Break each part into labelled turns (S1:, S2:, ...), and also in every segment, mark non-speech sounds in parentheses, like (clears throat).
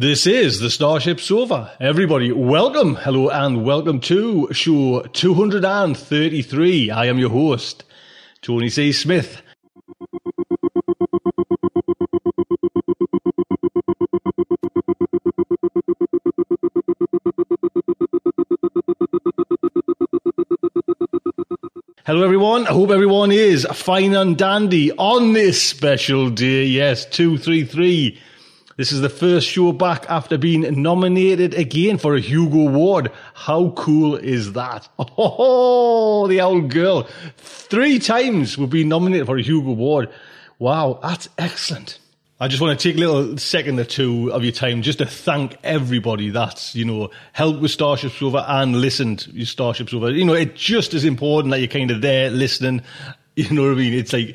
S1: This is the Starship Sofa. Everybody, welcome, hello, and welcome to show 233. I am your host, Tony C. Smith. Hello, everyone. I hope everyone is fine and dandy on this special day. Yes, 233. This is the first show back after being nominated again for a Hugo Award. How cool is that? (laughs) Oh, the old girl. Three times we've been nominated for a Hugo Award. Wow, that's excellent. I just want to take a little second or two of your time just to thank everybody that's, you know, helped with Starship Sofa and listened to Starship Sofa. You know, it's just as important that you're kind of there listening. (laughs) You know what I mean? It's like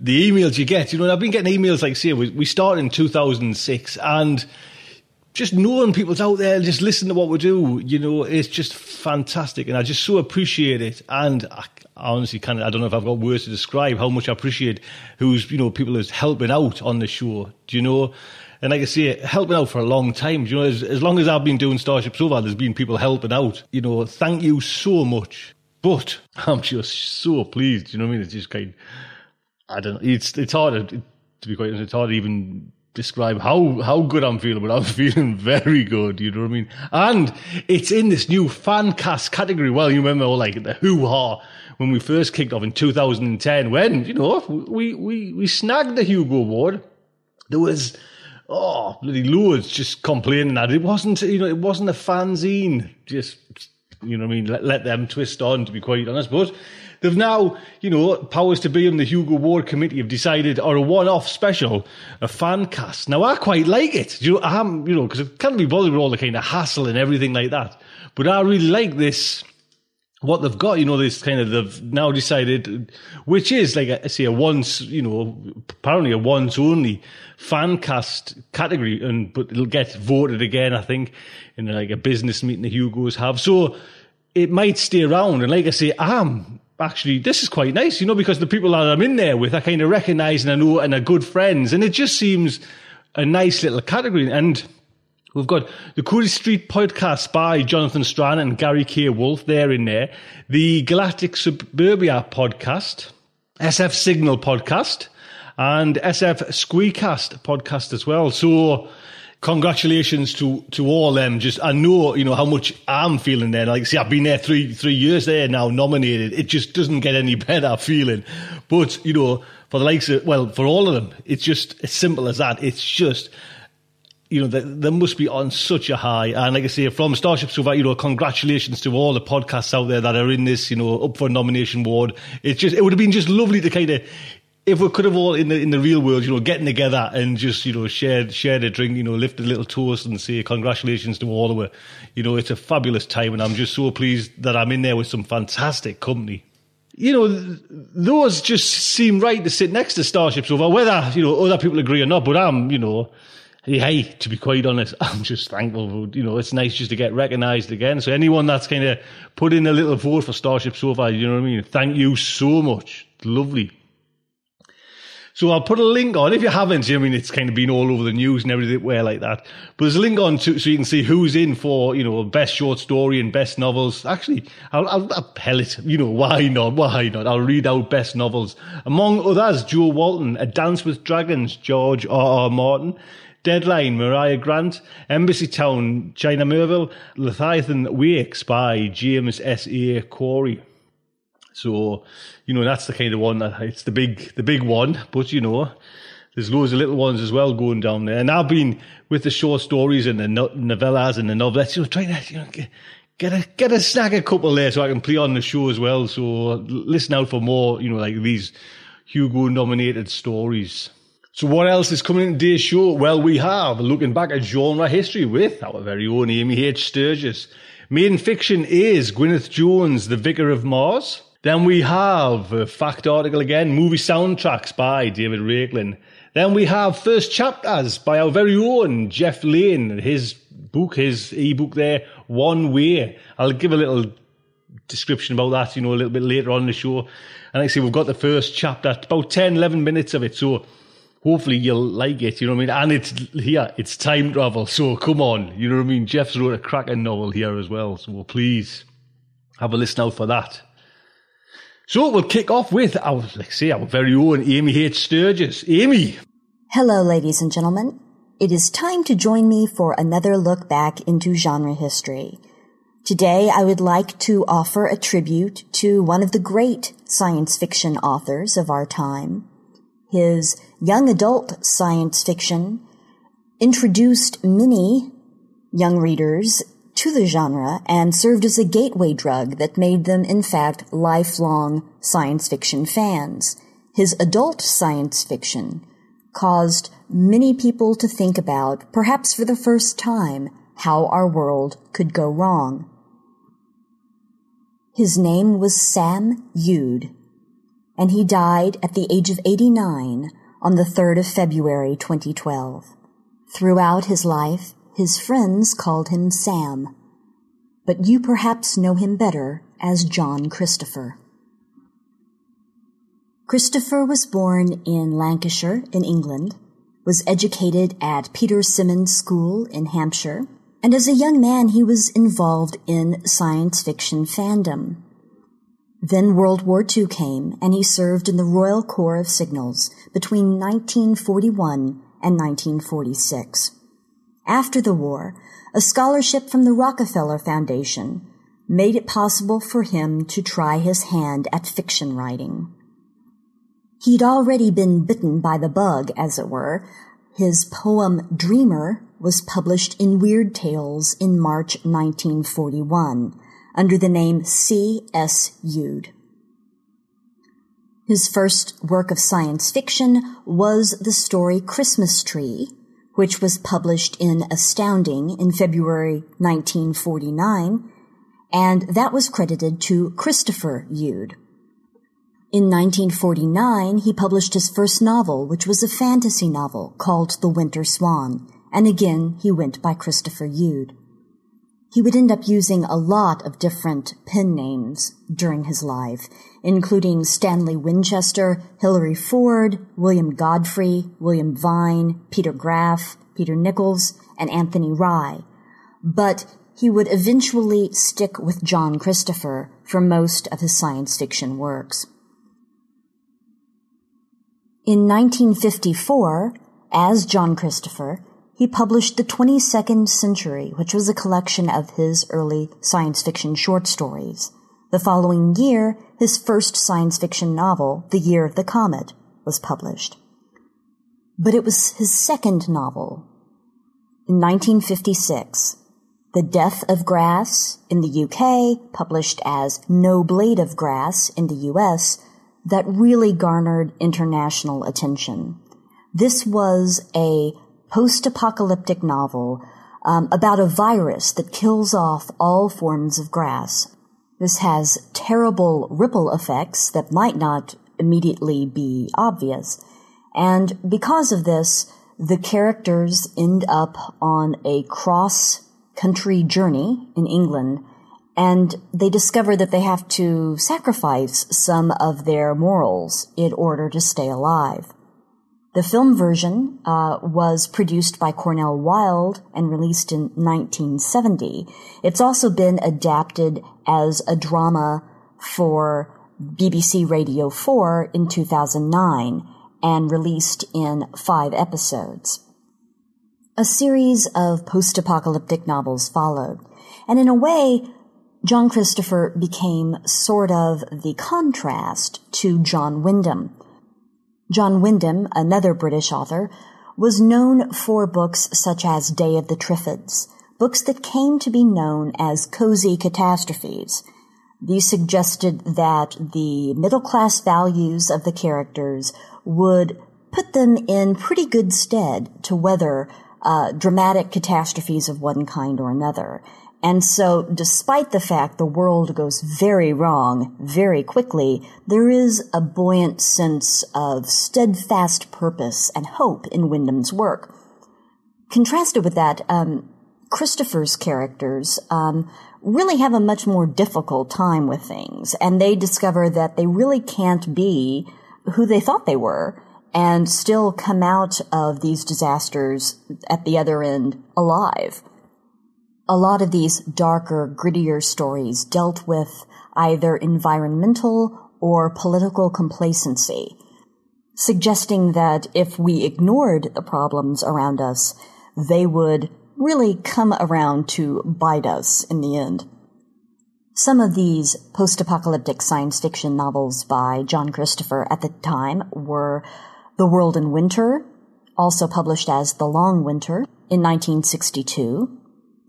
S1: the emails you get. You know, I've been getting emails like, say, we, we started in 2006 and just knowing people's out there, just listen to what we do, you know, it's just fantastic. And I just so appreciate it. And I, I honestly kind of, I don't know if I've got words to describe how much I appreciate who's, you know, people who's helping out on the show, do you know? And like I say, helping out for a long time. You know, as, as long as I've been doing Starship Sofa, there's been people helping out. You know, thank you so much. But (laughs) I'm just so pleased. You know what I mean? It's just kind. I don't. know. It's it's hard to, to be quite honest. It's hard to even describe how how good I'm feeling, but I'm (laughs) feeling very good. You know what I mean? And it's in this new fan cast category. Well, you remember all like the hoo ha when we first kicked off in 2010, when you know we we we snagged the Hugo Award. There was oh bloody loads just complaining that it wasn't you know it wasn't a fanzine. Just you know what I mean? Let, let them twist on, to be quite honest. But they've now, you know, powers to be in the Hugo Award committee have decided, or a one-off special, a fan cast. Now, I quite like it. You know, I'm, you know, because I can't be bothered with all the kind of hassle and everything like that. But I really like this what they've got, you know, this kind of they've now decided, which is like I say a once, you know, apparently a once only fan cast category, and but it'll get voted again, I think, in like a business meeting the Hugos have. So it might stay around, and like I say, I'm actually this is quite nice, you know, because the people that I'm in there with, I kind of recognise and I know and are good friends, and it just seems a nice little category, and We've got the Coode Street podcast by Jonathan Strahan and Gary K. Wolfe there in there. The Galactic Suburbia podcast, SF Signal podcast, and SF Squeecast podcast as well. So congratulations to, to all them. Just I know, you know, how much I'm feeling there. Like see, I've been there three three years there now, nominated. It just doesn't get any (laughs) better feeling. But, you know, for the likes of well, for all of them, it's just as simple as that. It's just you know, they, they must be on such a high. And like I say, from Starship Sofa, you know, congratulations to all the podcasts out there that are in this, you know, up for nomination award. It's just, it would have been just lovely to kind of, if we could have all in the in the real world, you know, getting together and just you know shared shared a drink, you know, lift a little toast and say congratulations to all of you. You know, it's a fabulous time, and I'm just so pleased that I'm in there with some fantastic company. You know, those just seem right to sit next to Starship Sofa, whether you know other people agree or not. But I'm, you know, hey, to be quite honest, (laughs) I'm just thankful. You know, it's nice just to get recognised again. So anyone that's kind of put in a little vote for Starship Sofa, you know what I mean? Thank you so much. Lovely. So I'll put a link on if you haven't. I mean, it's kind of been all over the news and everything where like that. But there's a link on to, so you can see who's in for you know best short story and best novels. Actually, I'll, I'll, I'll it. You know why not? Why not? I'll read out best novels among others: Jo Walton, A Dance with Dragons, George R. R. Martin. Deadline, Mira Grant, Embassytown, China Miéville, Leviathan Wakes by James S. A. Corey. So, you know, that's the kind of one that it's the big, the big one. But you know, there's loads of little ones as well going down there. And I've been with the short stories and the novellas and the novelettes, you know, trying to, you know, get, get a get a snag a couple there so I can play on the show as well. So listen out for more, you know, like these Hugo nominated stories. So what else is coming in today's show? Well, we have looking back at genre history with our very own Amy H. Sturgis. Main fiction is Gwyneth Jones, The Vicar of Mars. Then we have a fact article again, movie soundtracks by David Raiklin. Then we have first chapters by our very own Jeff Lane, his book, his ebook there, One Way. I'll give a little description about that, you know, a little bit later on in the show. And I say, we've got the first chapter, about 10, 11 minutes of it. So hopefully you'll like it, you know what I mean? And it's here, it's time travel. So come on, you know what I mean? Jeff's wrote a cracking novel here as well. So please have a listen out for that. So we'll kick off with our, let's say, our very own Amy H. Sturgis. Amy.
S2: Hello, ladies and gentlemen. It is time to join me for another look back into genre history. Today, I would like to offer a tribute to one of the great science fiction authors of our time. His young adult science fiction introduced many young readers to the genre and served as a gateway drug that made them, in fact, lifelong science fiction fans. His adult science fiction caused many people to think about, perhaps for the first time, how our world could go wrong. His name was Sam Youd, and he died at the age of 89 on the 3rd of February 2012. Throughout his life, his friends called him Sam, but you perhaps know him better as John Christopher. Christopher was born in Lancashire in England, was educated at Peter Symonds School in Hampshire, and as a young man he was involved in science fiction fandom. Then World War II came and he served in the Royal Corps of Signals between 1941 and 1946. After the war, a scholarship from the Rockefeller Foundation made it possible for him to try his hand at fiction writing. He'd already been bitten by the bug, as it were. His poem Dreamer was published in Weird Tales in March 1941 under the name C. S. Youd. His first work of science fiction was the story Christmas Tree, which was published in Astounding in February 1949, and that was credited to Christopher Youd. In 1949, he published his first novel, which was a fantasy novel called The Winter Swan, and again he went by Christopher Youd. He would end up using a lot of different pen names during his life, including Stanley Winchester, Hilary Ford, William Godfrey, William Vine, Peter Graaf, Peter Nichols, and Anthony Rye. But he would eventually stick with John Christopher for most of his science fiction works. In 1954, as John Christopher, he published The 22nd Century, which was a collection of his early science fiction short stories. The following year, his first science fiction novel, The Year of the Comet, was published. But it was his second novel, In 1956, The Death of Grass in the UK, published as No Blade of Grass in the US, that really garnered international attention. This was a post-apocalyptic novel um, about a virus that kills off all forms of grass. This has terrible ripple effects that might not immediately be obvious. And because of this, the characters end up on a cross country journey in England and they discover that they have to sacrifice some of their morals in order to stay alive. The film version uh, was produced by Cornel Wilde and released in 1970. It's also been adapted as a drama for BBC Radio 4 in 2009 and released in five episodes. A series of post-apocalyptic novels followed, and in a way, John Christopher became sort of the contrast to John Wyndham. John Wyndham, another British author, was known for books such as Day of the Triffids, books that came to be known as cozy catastrophes. These suggested that the middle class values of the characters would put them in pretty good stead to weather uh, dramatic catastrophes of one kind or another. And so, despite the fact the world goes very wrong very quickly, there is a buoyant sense of steadfast purpose and hope in Wyndham's work. Contrasted with that, um, Christopher's characters um, really have a much more difficult time with things, and they discover that they really can't be who they thought they were and still come out of these disasters at the other end alive. A lot of these darker, grittier stories dealt with either environmental or political complacency, suggesting that if we ignored the problems around us, they would really come around to bite us in the end. Some of these post-apocalyptic science fiction novels by John Christopher at the time were The World in Winter, also published as The Long Winter in 1962,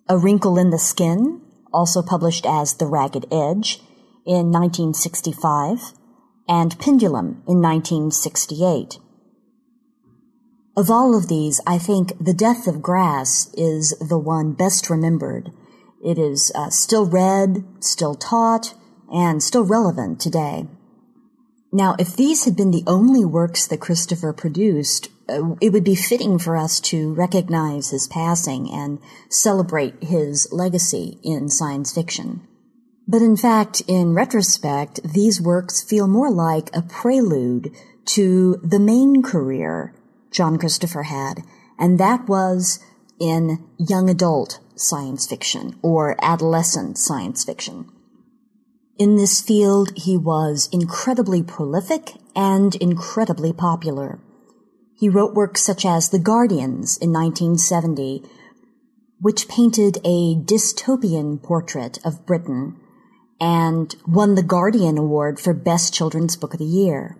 S2: A Wrinkle in the Skin, also published as The Ragged Edge in 1965, and Pendulum in 1968. Of all of these, I think The Death of Grass is the one best remembered it is uh, still read, still taught, and still relevant today. Now, if these had been the only works that Christopher produced, it would be fitting for us to recognize his passing and celebrate his legacy in science fiction. But in fact, in retrospect, these works feel more like a prelude to the main career John Christopher had, and that was in young adult science fiction or adolescent science fiction. In this field, he was incredibly prolific and incredibly popular. He wrote works such as The Guardians in 1970, which painted a dystopian portrait of Britain and won the Guardian Award for Best Children's Book of the Year.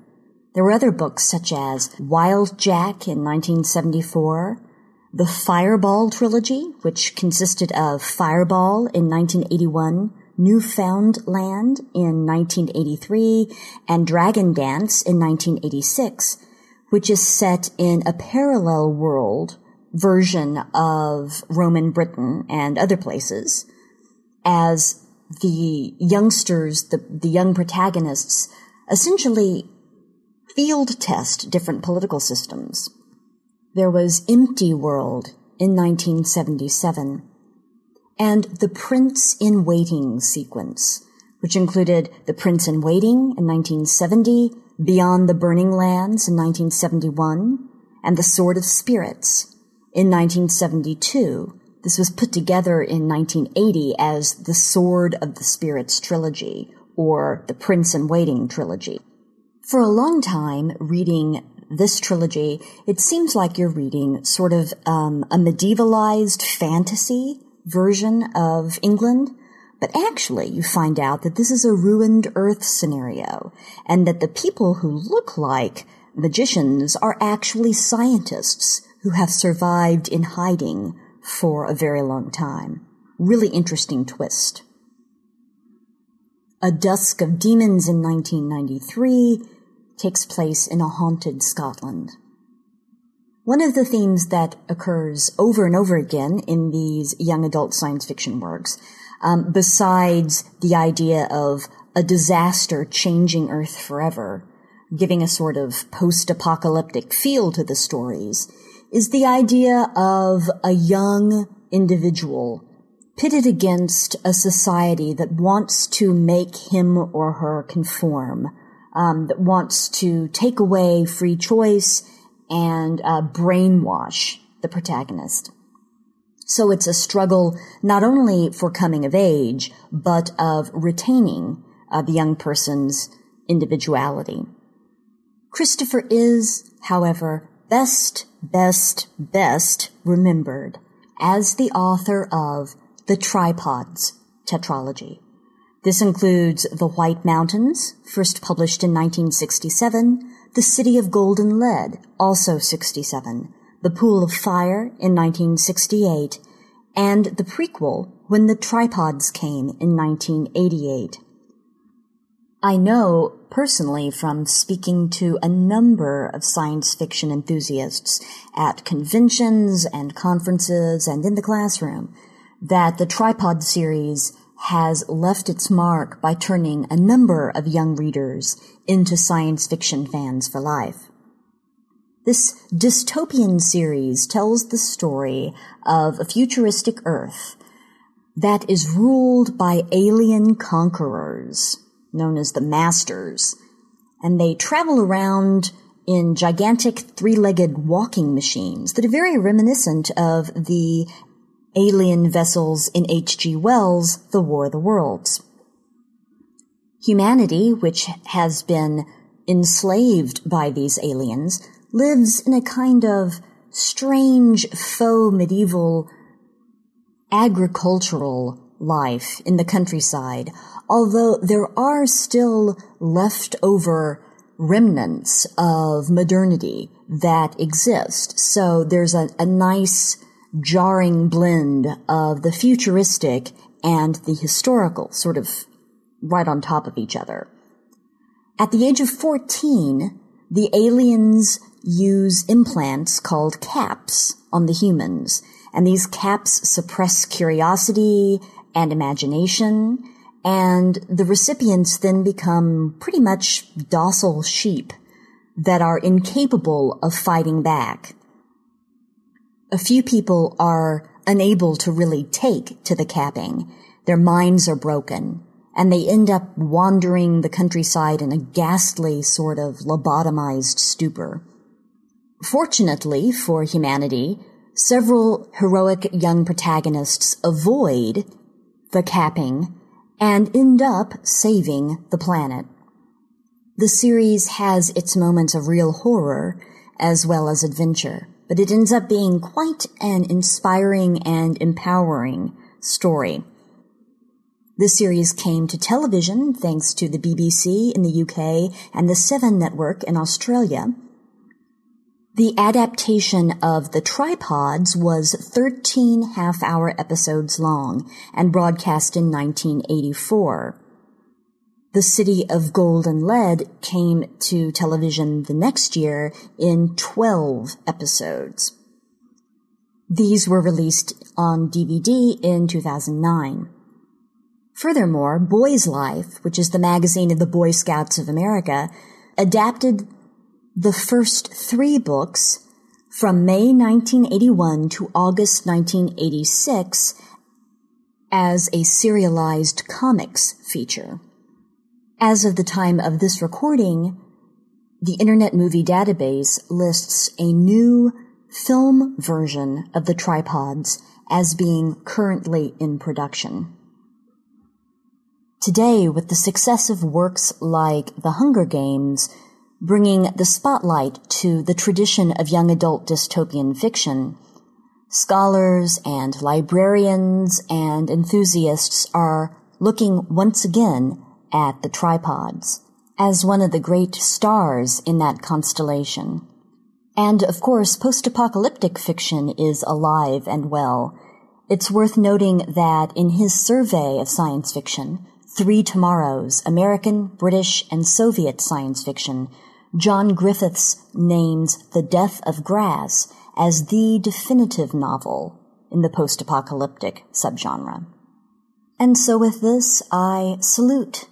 S2: There were other books such as Wild Jack in 1974, the Fireball trilogy, which consisted of Fireball in 1981, New Found Land in 1983, and Dragon Dance in 1986, which is set in a parallel world version of Roman Britain and other places, as the youngsters, the, the young protagonists, essentially field test different political systems. There was Empty World in 1977 and The Prince in Waiting sequence, which included The Prince in Waiting in 1970, Beyond the Burning Lands in 1971, and The Sword of Spirits in 1972. This was put together in 1980 as the Sword of the Spirits trilogy, or the Prince in Waiting trilogy. For a long time, reading this trilogy, it seems like you're reading sort of um, a medievalized fantasy version of England. But actually, you find out that this is a ruined Earth scenario, and that the people who look like magicians are actually scientists who have survived in hiding for a very long time. Really interesting twist. A Dusk of Demons in 1993 takes place in a haunted Scotland. One of the themes that occurs over and over again in these young adult science fiction works, um, besides the idea of a disaster changing Earth forever, giving a sort of post-apocalyptic feel to the stories, is the idea of a young individual pitted against a society that wants to make him or her conform, um, that wants to take away free choice and uh, brainwash the protagonist. So it's a struggle not only for coming of age, but of retaining uh, the young person's individuality. Christopher is, however, best, best, best remembered as the author of the Tripods tetralogy. This includes The White Mountains, first published in 1967, The City of Gold and Lead, also 67, The Pool of Fire in 1968, and the prequel, When the Tripods Came in 1988. I know personally from speaking to a number of science fiction enthusiasts at conventions and conferences and in the classroom that the Tripod series has left its mark by turning a number of young readers into science fiction fans for life. This dystopian series tells the story of a futuristic Earth that is ruled by alien conquerors known as the Masters, and they travel around in gigantic three-legged walking machines that are very reminiscent of the alien vessels in H.G. Wells' The War of the Worlds. Humanity, which has been enslaved by these aliens, lives in a kind of strange faux medieval agricultural life in the countryside, although there are still leftover remnants of modernity that exist. So there's a, a nice jarring blend of the futuristic and the historical sort of right on top of each other. At the age of 14, the aliens use implants called caps on the humans, and these caps suppress curiosity and imagination, and the recipients then become pretty much docile sheep that are incapable of fighting back. A few people are unable to really take to the capping. Their minds are broken, and they end up wandering the countryside in a ghastly sort of lobotomized stupor. Fortunately for humanity, several heroic young protagonists avoid the capping and end up saving the planet. The series has its moments of real horror as well as adventure, but it ends up being quite an inspiring and empowering story. The series came to television thanks to the BBC in the UK and the Seven Network in Australia, the adaptation of The Tripods was 13 half-hour episodes long and broadcast in 1984. The City of Gold and Lead came to television the next year in 12 episodes. These were released on DVD in 2009. Furthermore, Boy's Life, which is the magazine of the Boy Scouts of America, adapted the first three books from May 1981 to August 1986 as a serialized comics feature. As of the time of this recording, the Internet Movie Database lists a new film version of the tripods as being currently in production. Today, with the success of works like The Hunger Games, bringing the spotlight to the tradition of young adult dystopian fiction, scholars and librarians and enthusiasts are looking once again at the tripods as one of the great stars in that constellation. And of course, post-apocalyptic fiction is alive and well. It's worth noting that in his survey of science fiction, Three Tomorrows, American, British, and Soviet science fiction, John Griffiths names The Death of Grass as the definitive novel in the post-apocalyptic subgenre. And so with this, I salute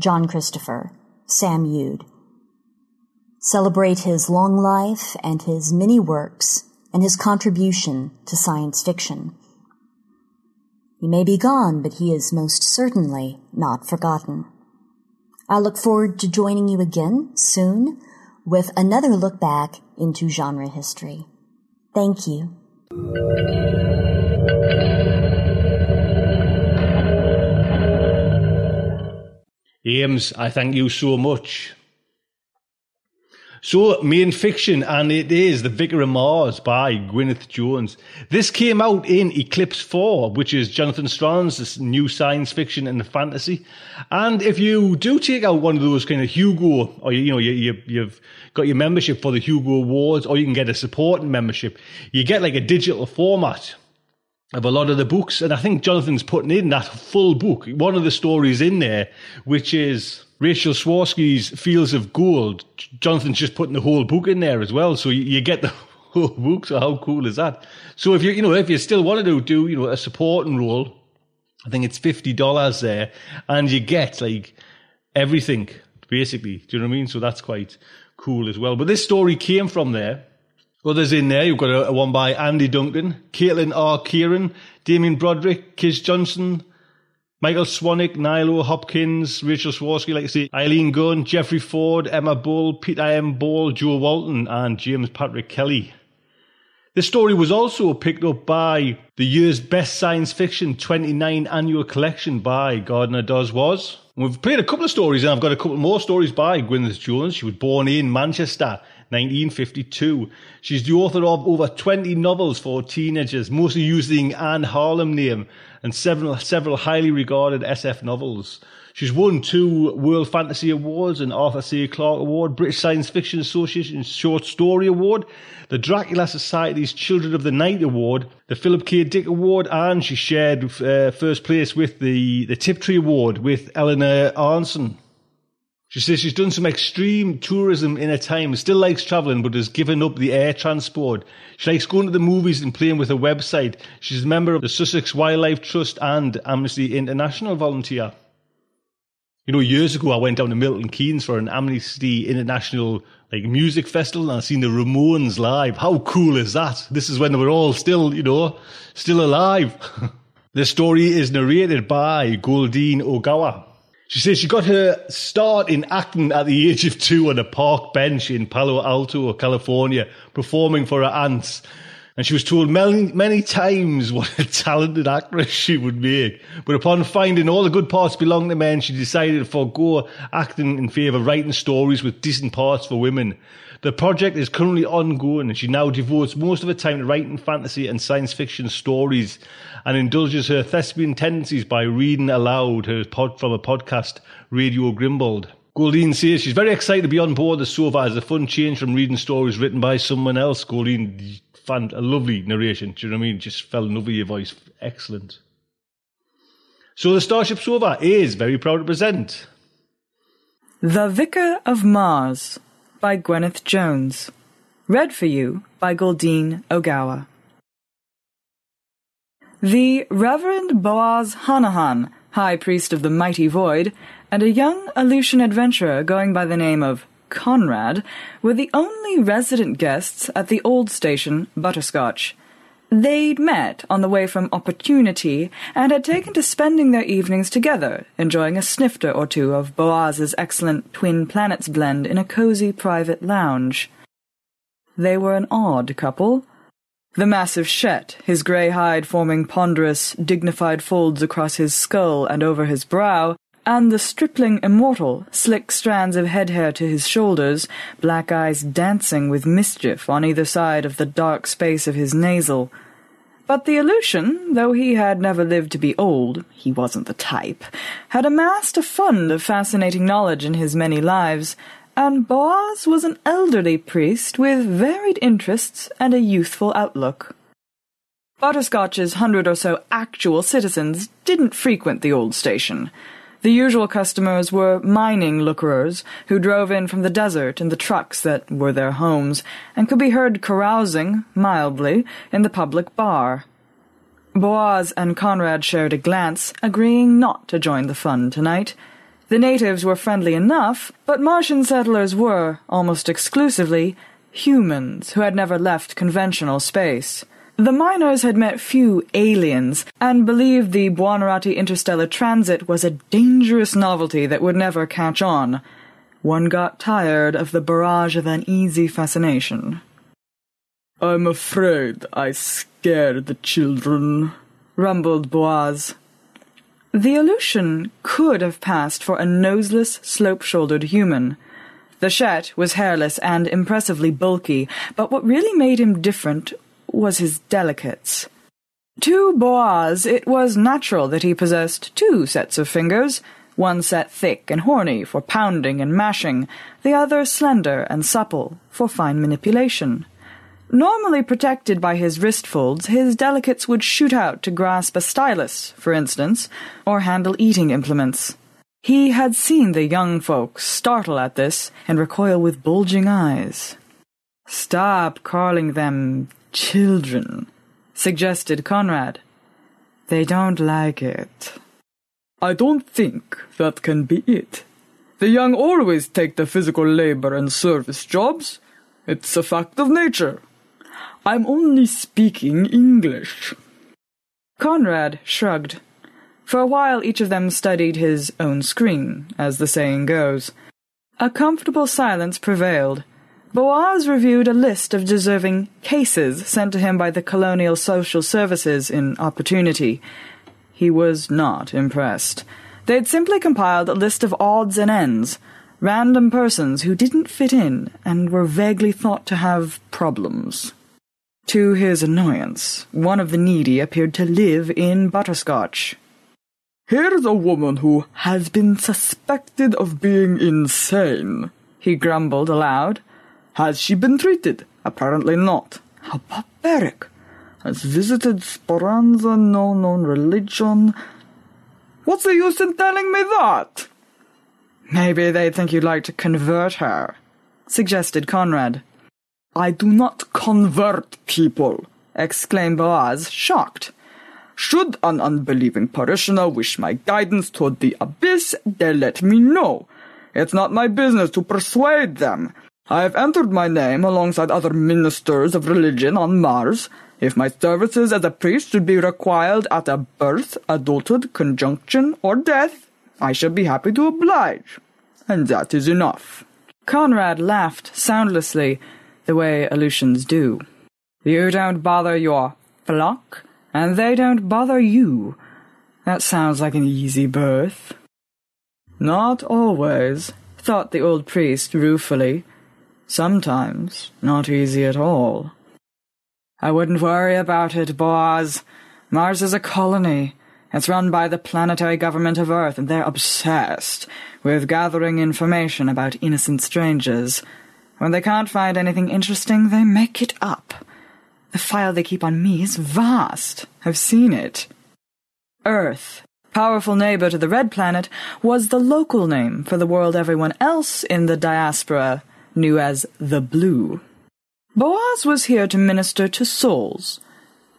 S2: John Christopher, Sam Youd. Celebrate his long life and his many works and his contribution to science fiction. He may be gone, but he is most certainly not forgotten. I look forward to joining you again soon with another look back into genre history. Thank you.
S1: Ames, I thank you so much. So, main fiction, and it is The Vicar of Mars by Gwyneth Jones. This came out in Eclipse 4, which is Jonathan Strahan's new science fiction and the fantasy. And if you do take out one of those kind of Hugo, or you know, you, you, you've got your membership for the Hugo Awards, or you can get a supporting membership, you get like a digital format of a lot of the books. And I think Jonathan's putting in that full book, one of the stories in there, which is Rachel Swirsky's Fields of Gold. Jonathan's just putting the whole book in there as well, so you, you get the (laughs) whole book. So how cool is that? So if you you know if you still want to do you know a supporting role, I think it's fifty dollars there, and you get like everything basically. Do you know what I mean? So that's quite cool as well. But this story came from there. Others in there, you've got a, a one by Andy Duncan, Caitlín R. Kiernan, Damien Broderick, Kij Johnson, Michael Swanwick, Nalo Hopkins, Rachel Swirsky, like I say, Eileen Gunn, Jeffrey Ford, Emma Bull, Peter M. Ball, Jo Walton, and James Patrick Kelly. This story was also picked up by the year's Best Science Fiction 29 annual collection by Gardner Dozois. We've played a couple of stories, and I've got a couple more stories by Gwyneth Jones. She was born in Manchester 1952. She's the author of over 20 novels for teenagers, mostly using Ann Halam name and several, several highly regarded SF novels. She's won two World Fantasy Awards, an Arthur C. Clarke Award, British Science Fiction Association Short Story Award, the Dracula Society's Children of the Night Award, the Philip K. Dick Award, and she shared uh, first place with the, the Tiptree Award with Eleanor Arnason. She says she's done some extreme tourism in her time, still likes travelling, but has given up the air transport. She likes going to the movies and playing with a website. She's a member of the Sussex Wildlife Trust and Amnesty International volunteer. You know, years ago I went down to Milton Keynes for an Amnesty International like music festival and I seen the Ramones live. How cool is that? This is when they were all still, you know, still alive. (laughs) the story is narrated by Goldeen Ogawa. She says she got her start in acting at the age of two on a park bench in Palo Alto, California, performing for her aunts. And she was told many, many times what a talented actress she would make. But upon finding all the good parts belong to men, she decided to forego acting in favour of writing stories with decent parts for women. The project is currently ongoing and she now devotes most of her time to writing fantasy and science fiction stories and indulges her thespian tendencies by reading aloud her pod from a podcast, Radio Grimbold. Goldeen says she's very excited to be on board the sofa as a fun change from reading stories written by someone else. Goldeen found a lovely narration. Do you know what I mean? Just fell in love with your voice. Excellent. So the Starship Sofa is very proud to present
S3: The Vicar of Mars by Gwyneth Jones. Read for you by Goldeen Ogawa. The Reverend Boaz Hanahan, High Priest of the Mighty Void, and a young Aleutian adventurer going by the name of Conrad were the only resident guests at the old station, Butterscotch. They'd met on the way from Opportunity and had taken to spending their evenings together, enjoying a snifter or two of Boaz's excellent Twin Planets blend in a cozy private lounge. They were an odd couple. The massive Shet, his grey hide forming ponderous, dignified folds across his skull and over his brow, and the stripling immortal, slick strands of head hair to his shoulders, black eyes dancing with mischief on either side of the dark space of his nasal. But the Aleutian, though he had never lived to be old, he wasn't the type, had amassed a fund of fascinating knowledge in his many lives, and Boaz was an elderly priest with varied interests and a youthful outlook. Butterscotch's hundred or so actual citizens didn't frequent the old station. The usual customers were mining lookers who drove in from the desert in the trucks that were their homes and could be heard carousing, mildly, in the public bar. Boaz and Conrad shared a glance, agreeing not to join the fun tonight. The natives were friendly enough, but Martian settlers were, almost exclusively, humans who had never left conventional space. The miners had met few aliens and believed the Buonarroti interstellar transit was a dangerous novelty that would never catch on. One got tired of the barrage of uneasy fascination. I'm afraid I scared the children, rumbled Boaz. The Aleutian could have passed for a noseless, slope-shouldered human. The Shet was hairless and impressively bulky, but what really made him different was his delicates. To Boaz, it was natural that he possessed two sets of fingers, one set thick and horny for pounding and mashing, the other slender and supple for fine manipulation. Normally protected by his wrist folds, his delicates would shoot out to grasp a stylus, for instance, or handle eating implements. He had seen the young folks startle at this and recoil with bulging eyes. Stop calling them children, suggested Conrad. They don't like it. I don't think that can be it. The young always take the physical labor and service jobs. It's a fact of nature. I'm only speaking English. Conrad shrugged. For a while, each of them studied his own screen, as the saying goes. A comfortable silence prevailed. Boaz reviewed a list of deserving cases sent to him by the Colonial Social Services in Opportunity. He was not impressed. They had simply compiled a list of odds and ends, random persons who didn't fit in and were vaguely thought to have problems. To his annoyance, one of the needy appeared to live in Butterscotch. Here's a woman who has been suspected of being insane, he grumbled aloud. Has she been treated? Apparently not. How barbaric. Has visited Speranza, no known religion. What's the use in telling me that? Maybe they think you'd like to convert her, suggested Conrad. I do not convert people, exclaimed Boaz, shocked. Should an unbelieving parishioner wish my guidance toward the abyss, they let me know. It's not my business to persuade them. I have entered my name alongside other ministers of religion on Mars. If my services as a priest should be required at a birth, adulthood, conjunction, or death, I shall be happy to oblige. And that is enough. Conrad laughed soundlessly, the way Aleutians do. You don't bother your flock, and they don't bother you. That sounds like an easy birth. Not always, thought the old priest ruefully. Sometimes not easy at all. I wouldn't worry about it, Boaz. Mars is a colony. It's run by the planetary government of Earth, and they're obsessed with gathering information about innocent strangers. When they can't find anything interesting, they make it up. The file they keep on me is vast. I've seen it. Earth, powerful neighbor to the Red Planet, was the local name for the world everyone else in the diaspora knew as the Blue. Boaz was here to minister to souls.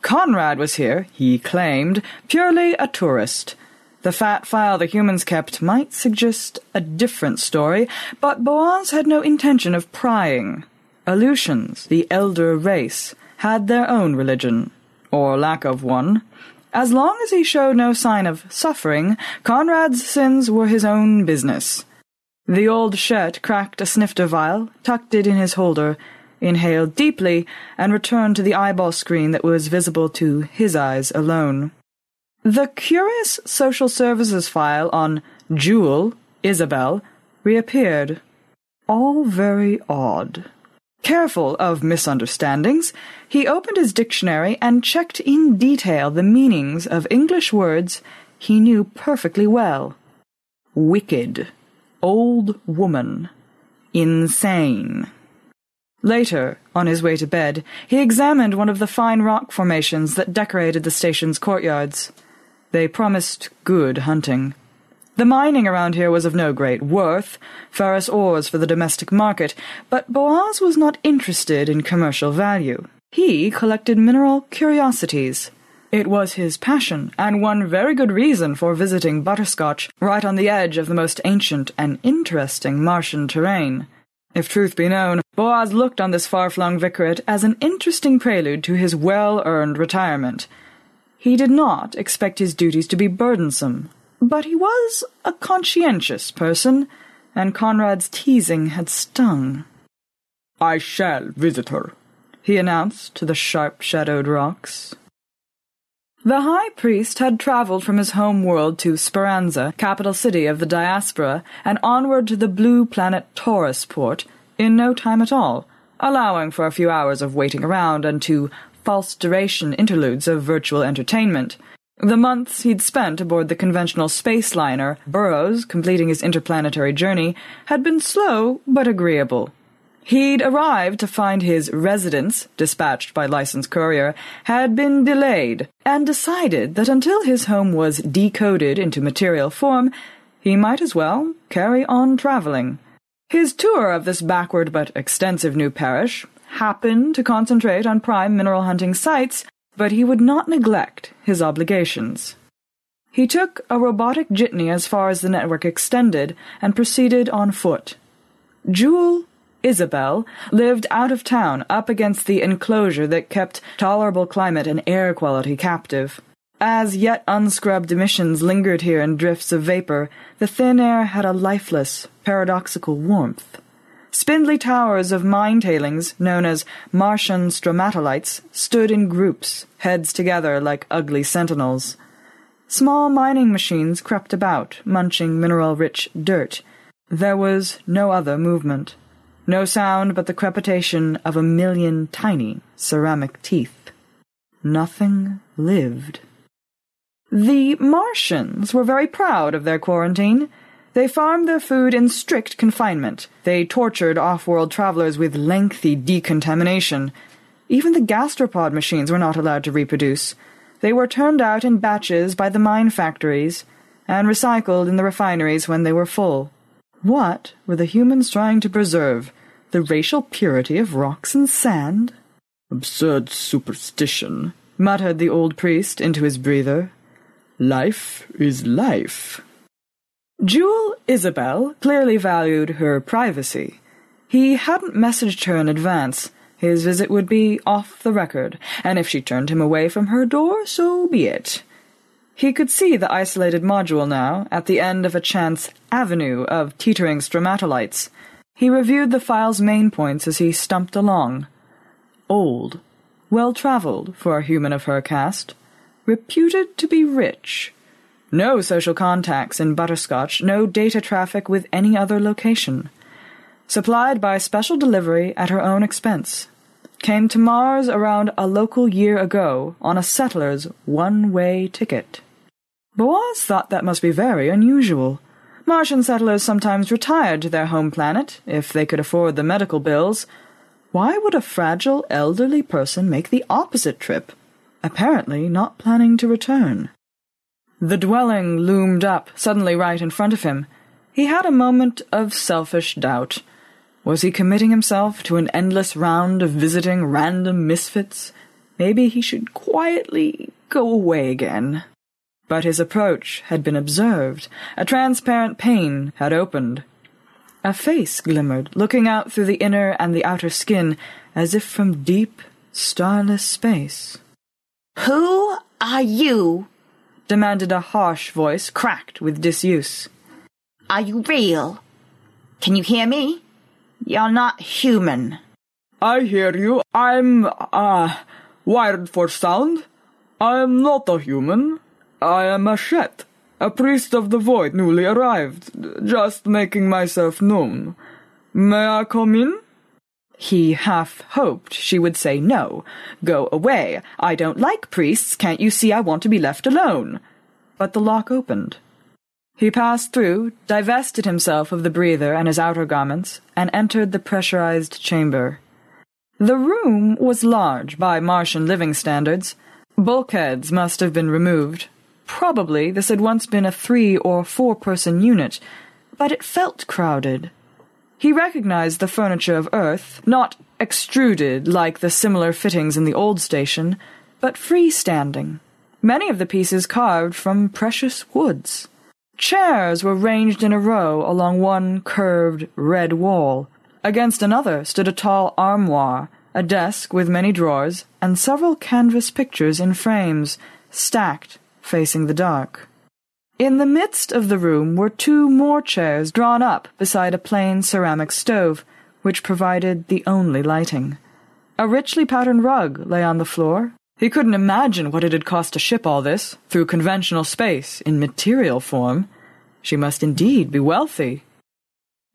S3: Conrad was here, he claimed, purely a tourist. The fat file the humans kept might suggest a different story, but Boaz had no intention of prying. Aleutians, the elder race, had their own religion, or lack of one. As long as he showed no sign of suffering, Conrad's sins were his own business. The old Shet cracked a snifter vial, tucked it in his holder, inhaled deeply, and returned to the eyeball screen that was visible to his eyes alone. The curious social services file on Jewel, Isabel, reappeared. All very odd. Careful of misunderstandings, he opened his dictionary and checked in detail the meanings of English words he knew perfectly well. Wicked old woman, insane. Later, on his way to bed, he examined one of the fine rock formations that decorated the station's courtyards. They promised good hunting. The mining around here was of no great worth, ferrous ores for the domestic market, but Boaz was not interested in commercial value. He collected mineral curiosities. It was his passion, and one very good reason for visiting Butterscotch, right on the edge of the most ancient and interesting Martian terrain. If truth be known, Boaz looked on this far-flung vicariate as an interesting prelude to his well-earned retirement. He did not expect his duties to be burdensome, but he was a conscientious person, and Conrad's teasing had stung.
S4: I shall visit her, he announced to the sharp-shadowed rocks.
S3: The high priest had traveled from his home world to Speranza, capital city of the diaspora, and onward to the blue planet Taurus port in no time at all, allowing for a few hours of waiting around and two false duration interludes of virtual entertainment. The months he'd spent aboard the conventional space liner, Burroughs, completing his interplanetary journey, had been slow but agreeable. He'd arrived to find his residence, dispatched by licensed courier, had been delayed, and decided that until his home was decoded into material form, he might as well carry on traveling. His tour of this backward but extensive new parish happened to concentrate on prime mineral hunting sites, but he would not neglect his obligations. He took a robotic jitney as far as the network extended and proceeded on foot. Jewel Isabel, lived out of town up against the enclosure that kept tolerable climate and air quality captive. As yet unscrubbed emissions lingered here in drifts of vapor, the thin air had a lifeless, paradoxical warmth. Spindly towers of mine tailings, known as Martian stromatolites, stood in groups, heads together like ugly sentinels. Small mining machines crept about, munching mineral-rich dirt. There was no other movement. No sound but the crepitation of a million tiny ceramic teeth. Nothing lived. The Martians were very proud of their quarantine. They farmed their food in strict confinement. They tortured off-world travelers with lengthy decontamination. Even the gastropod machines were not allowed to reproduce. They were turned out in batches by the mine factories and recycled in the refineries when they were full. What were the humans trying to preserve? The racial purity of rocks and sand?
S4: Absurd superstition,
S3: muttered the old priest into his breather.
S4: Life is life.
S3: Jewel Isabel clearly valued her privacy. He hadn't messaged her in advance. His visit would be off the record, and if she turned him away from her door, so be it. He could see the isolated module now, at the end of a chance avenue of teetering stromatolites. He reviewed the file's main points as he stumped along. Old, well-traveled for a human of her caste, reputed to be rich. No social contacts in Butterscotch, no data traffic with any other location. Supplied by special delivery at her own expense. Came to Mars around a local year ago on a settler's one-way ticket. Boaz thought that must be very unusual. Martian settlers sometimes retired to their home planet, if they could afford the medical bills. Why would a fragile, elderly person make the opposite trip, apparently not planning to return? The dwelling loomed up, suddenly right in front of him. He had a moment of selfish doubt. Was he committing himself to an endless round of visiting random misfits? Maybe he should quietly go away again. But his approach had been observed. A transparent pane had opened. A face glimmered, looking out through the inner and the outer skin, as if from deep, starless space.
S5: Who are you?
S3: demanded a harsh voice, cracked with disuse.
S5: Are you real? Can you hear me? You're not human.
S4: I hear you. I'm, uh, wired for sound. I'm not a human. I am a Shet, a priest of the void newly arrived, just making myself known. May I come in?
S3: He half hoped she would say no. Go away. I don't like priests. Can't you see I want to be left alone? But the lock opened. He passed through, divested himself of the breather and his outer garments, and entered the pressurized chamber. The room was large by Martian living standards. Bulkheads must have been removed. Probably this had once been a three or four person unit, but it felt crowded. He recognized the furniture of Earth, not extruded like the similar fittings in the old station, but freestanding. Many of the pieces carved from precious woods. Chairs were ranged in a row along one curved red wall. Against another stood a tall armoire, a desk with many drawers, and several canvas pictures in frames, stacked, facing the dark. In the midst of the room were two more chairs drawn up beside a plain ceramic stove, which provided the only lighting. A richly patterned rug lay on the floor. He couldn't imagine what it had cost to ship all this, through conventional space, in material form. She must indeed be wealthy.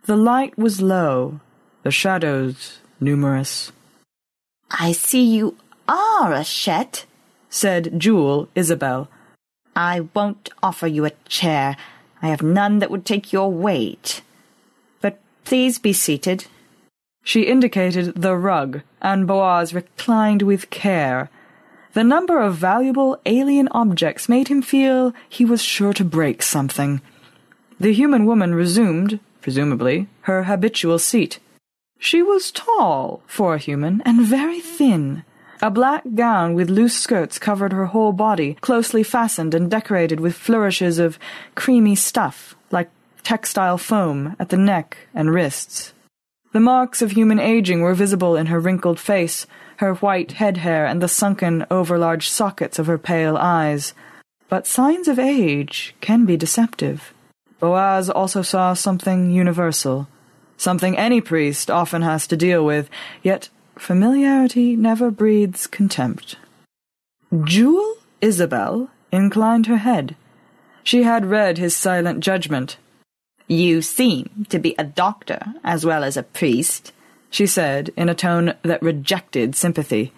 S3: The light was low, the shadows numerous.
S5: I see you are a Shet,
S3: said Jewel Isabel.
S5: I won't offer you a chair. I have none that would take your weight. But please be seated.
S3: She indicated the rug, and Boaz reclined with care. The number of valuable alien objects made him feel he was sure to break something. The human woman resumed, presumably, her habitual seat. She was tall for a human and very thin. A black gown with loose skirts covered her whole body, closely fastened and decorated with flourishes of creamy stuff, like textile foam, at the neck and wrists. The marks of human aging were visible in her wrinkled face, her white head hair, and the sunken, overlarge sockets of her pale eyes. But signs of age can be deceptive. Boaz also saw something universal, something any priest often has to deal with, yet familiarity never breeds contempt. Jewel Isabel inclined her head. She had read his silent judgment.
S5: You seem to be a doctor as well as a priest, she said in a tone that rejected sympathy.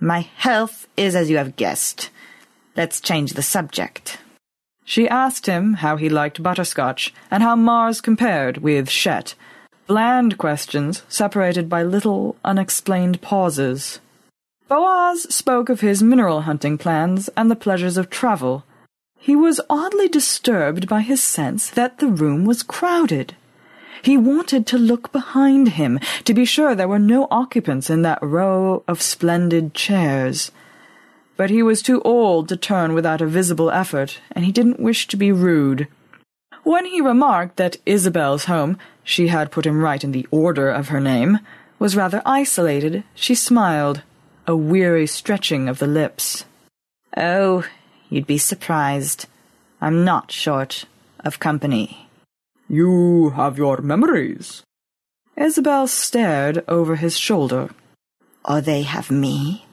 S5: My health is as you have guessed. Let's change the subject.
S3: She asked him how he liked butterscotch and how Mars compared with Shet. Bland questions separated by little unexplained pauses. Boaz spoke of his mineral hunting plans and the pleasures of travel. He was oddly disturbed by his sense that the room was crowded. He wanted to look behind him to be sure there were no occupants in that row of splendid chairs but he was too old to turn without a visible effort, and he didn't wish to be rude. When he remarked that Isabel's home, she had put him right in the order of her name, was rather isolated, she smiled, a weary stretching of the lips.
S5: Oh, you'd be surprised. I'm not short of company.
S4: You have your memories.
S3: Isabel stared over his shoulder.
S5: Or they have me.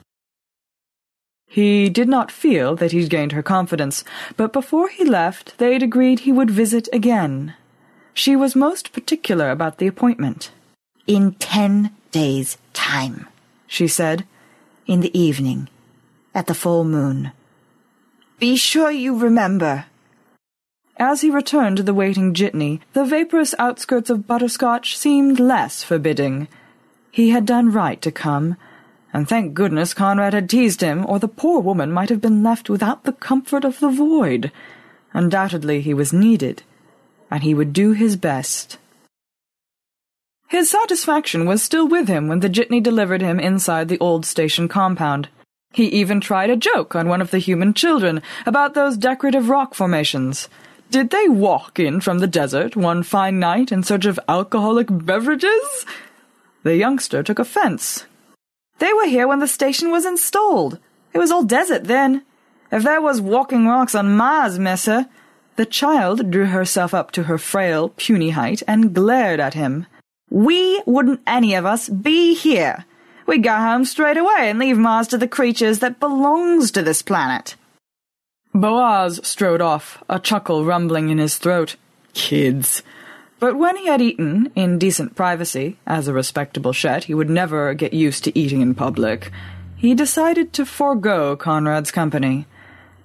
S3: He did not feel that he'd gained her confidence, but before he left, they'd agreed he would visit again. She was most particular about the appointment.
S5: In ten days' time, she said, in the evening, at the full moon. Be sure you remember.
S3: As he returned to the waiting jitney, the vaporous outskirts of Butterscotch seemed less forbidding. He had done right to come, and thank goodness Conrad had teased him, or the poor woman might have been left without the comfort of the void. Undoubtedly he was needed, and he would do his best. His satisfaction was still with him when the jitney delivered him inside the old station compound. He even tried a joke on one of the human children about those decorative rock formations. Did they walk in from the desert one fine night in search of alcoholic beverages? The youngster took offense, they were here when the station was installed. It was all desert then. If there was walking rocks on Mars, Messer. The child drew herself up to her frail, puny height and glared at him. We wouldn't any of us be here. We'd go home straight away and leave Mars to the creatures that belongs to this planet. Boaz strode off, a chuckle rumbling in his throat. Kids. But when he had eaten, in decent privacy, as a respectable Shet he would never get used to eating in public, he decided to forego Conrad's company.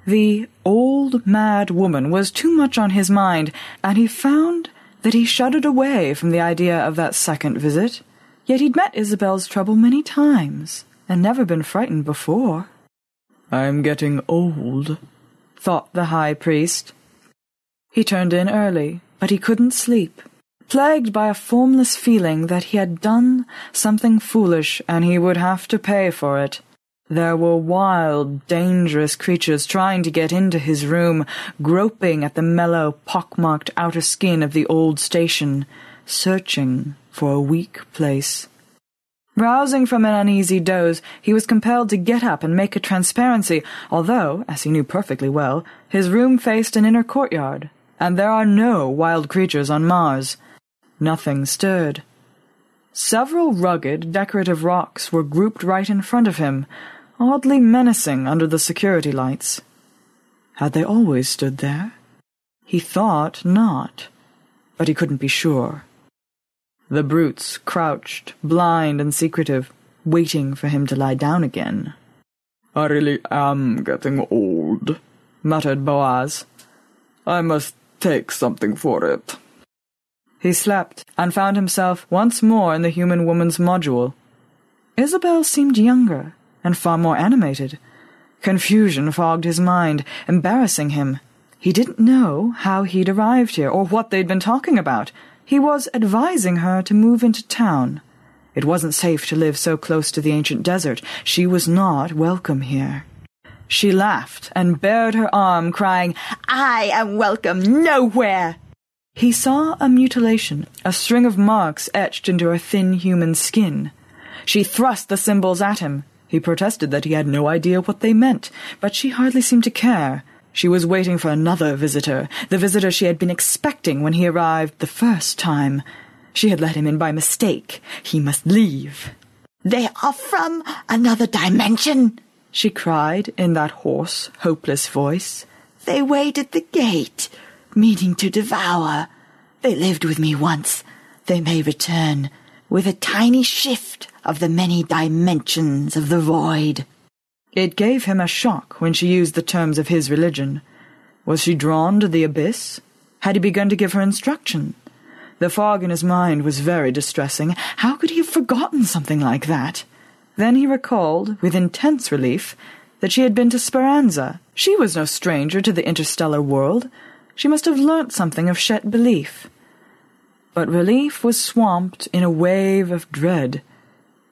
S3: The old mad woman was too much on his mind, and he found that he shuddered away from the idea of that second visit. Yet he'd met Isabel's trouble many times, and never been frightened before.
S4: I'm getting old,
S3: thought the high priest. He turned in early, but he couldn't sleep, plagued by a formless feeling that he had done something foolish and he would have to pay for it. There were wild, dangerous creatures trying to get into his room, groping at the mellow, pockmarked outer skin of the old station, searching for a weak place. Rousing from an uneasy doze, he was compelled to get up and make a transparency, although, as he knew perfectly well, his room faced an inner courtyard, and there are no wild creatures on Mars. Nothing stirred. Several rugged, decorative rocks were grouped right in front of him, oddly menacing under the security lights. Had they always stood there? He thought not, but he couldn't be sure. The brutes crouched, blind and secretive, waiting for him to lie down again.
S4: I really am getting old, muttered Boaz. I must take something for it.
S3: He slept and found himself once more in the human woman's module. Isabel seemed younger and far more animated. Confusion fogged his mind, embarrassing him. He didn't know how he'd arrived here or what they'd been talking about. He was advising her to move into town. It wasn't safe to live so close to the ancient desert. She was not welcome here. She laughed and bared her arm, crying, I am welcome nowhere! He saw a mutilation, a string of marks etched into her thin human skin. She thrust the symbols at him. He protested that he had no idea what they meant, but she hardly seemed to care. She was waiting for another visitor, the visitor she had been expecting when he arrived the first time. She had let him in by mistake. He must leave.
S5: They are from another dimension,
S3: she cried in that hoarse, hopeless voice.
S5: They wait at the gate meaning to devour. They lived with me once. They may return with a tiny shift of the many dimensions of the void.
S3: It gave him a shock when she used the terms of his religion. Was she drawn to the abyss? Had he begun to give her instruction? The fog in his mind was very distressing. How could he have forgotten something like that? Then he recalled, with intense relief, that she had been to Speranza. She was no stranger to the interstellar world. She must have learnt something of Shet belief. But relief was swamped in a wave of dread.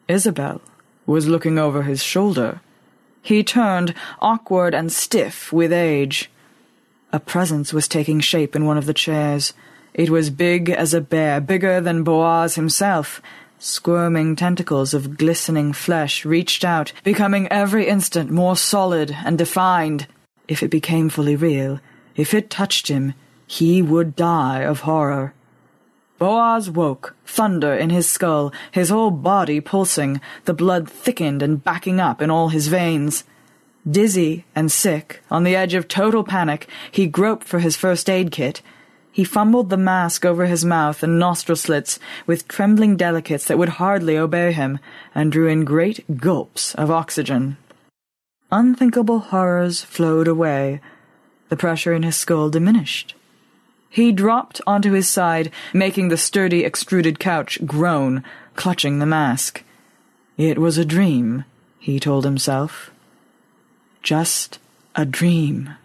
S3: Isabel was looking over his shoulder. He turned, awkward and stiff with age. A presence was taking shape in one of the chairs. It was big as a bear, bigger than Boaz himself. Squirming tentacles of glistening flesh reached out, becoming every instant more solid and defined. If it became fully real, if it touched him, he would die of horror. Boaz woke, thunder in his skull, his whole body pulsing, the blood thickened and backing up in all his veins. Dizzy and sick, on the edge of total panic, he groped for his first aid kit. He fumbled the mask over his mouth and nostril slits with trembling delicates that would hardly obey him, and drew in great gulps of oxygen. Unthinkable horrors flowed away, the pressure in his skull diminished. He dropped onto his side, making the sturdy, extruded couch groan, clutching the mask. It was a dream, he told himself. Just a dream.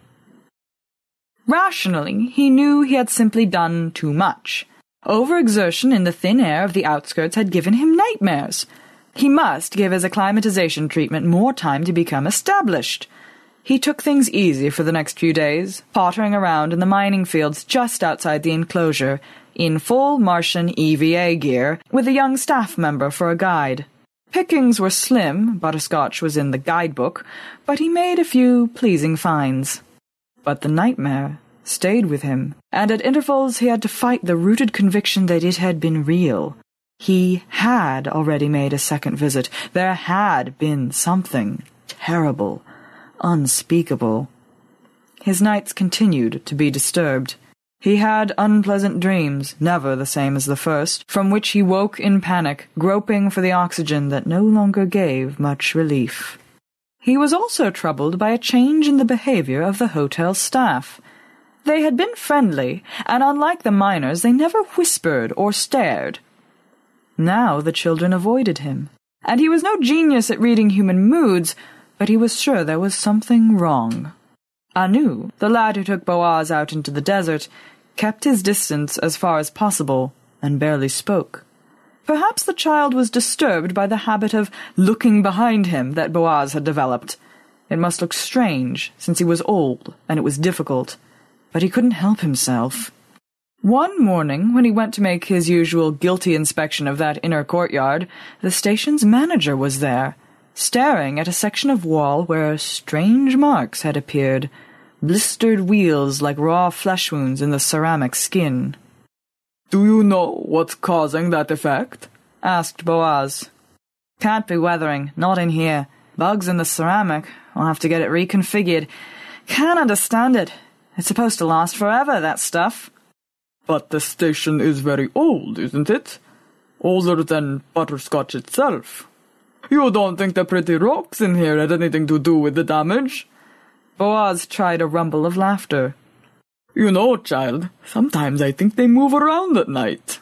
S3: Rationally, he knew he had simply done too much. Overexertion in the thin air of the outskirts had given him nightmares. He must give his acclimatization treatment more time to become established. He took things easy for the next few days, pottering around in the mining fields just outside the enclosure, in full Martian EVA gear, with a young staff member for a guide. Pickings were slim, butterscotch was in the guidebook, but he made a few pleasing finds. But the nightmare stayed with him, and at intervals he had to fight the rooted conviction that it had been real. He had already made a second visit. There had been something terrible unspeakable. His nights continued to be disturbed. He had unpleasant dreams, never the same as the first, from which he woke in panic, groping for the oxygen that no longer gave much relief. He was also troubled by a change in the behavior of the hotel staff. They had been friendly, and unlike the miners, they never whispered or stared. Now the children avoided him, and he was no genius at reading human moods, but he was sure there was something wrong. Anu, the lad who took Boaz out into the desert, kept his distance as far as possible and barely spoke. Perhaps the child was disturbed by the habit of looking behind him that Boaz had developed. It must look strange, since he was old and it was difficult, but he couldn't help himself. One morning, when he went to make his usual guilty inspection of that inner courtyard, the station's manager was there, staring at a section of wall where strange marks had appeared, blistered wheels like raw flesh wounds in the ceramic skin.
S4: Do you know what's causing that effect?
S3: asked Boaz. Can't be weathering, not in here. Bugs in the ceramic. I'll have to get it reconfigured. Can't understand it. It's supposed to last forever, that stuff.
S4: But the station is very old, isn't it? Older than Butterscotch itself. You don't think the pretty rocks in here had anything to do with the damage?
S3: Boaz tried a rumble of laughter.
S4: You know, child, sometimes I think they move around at night.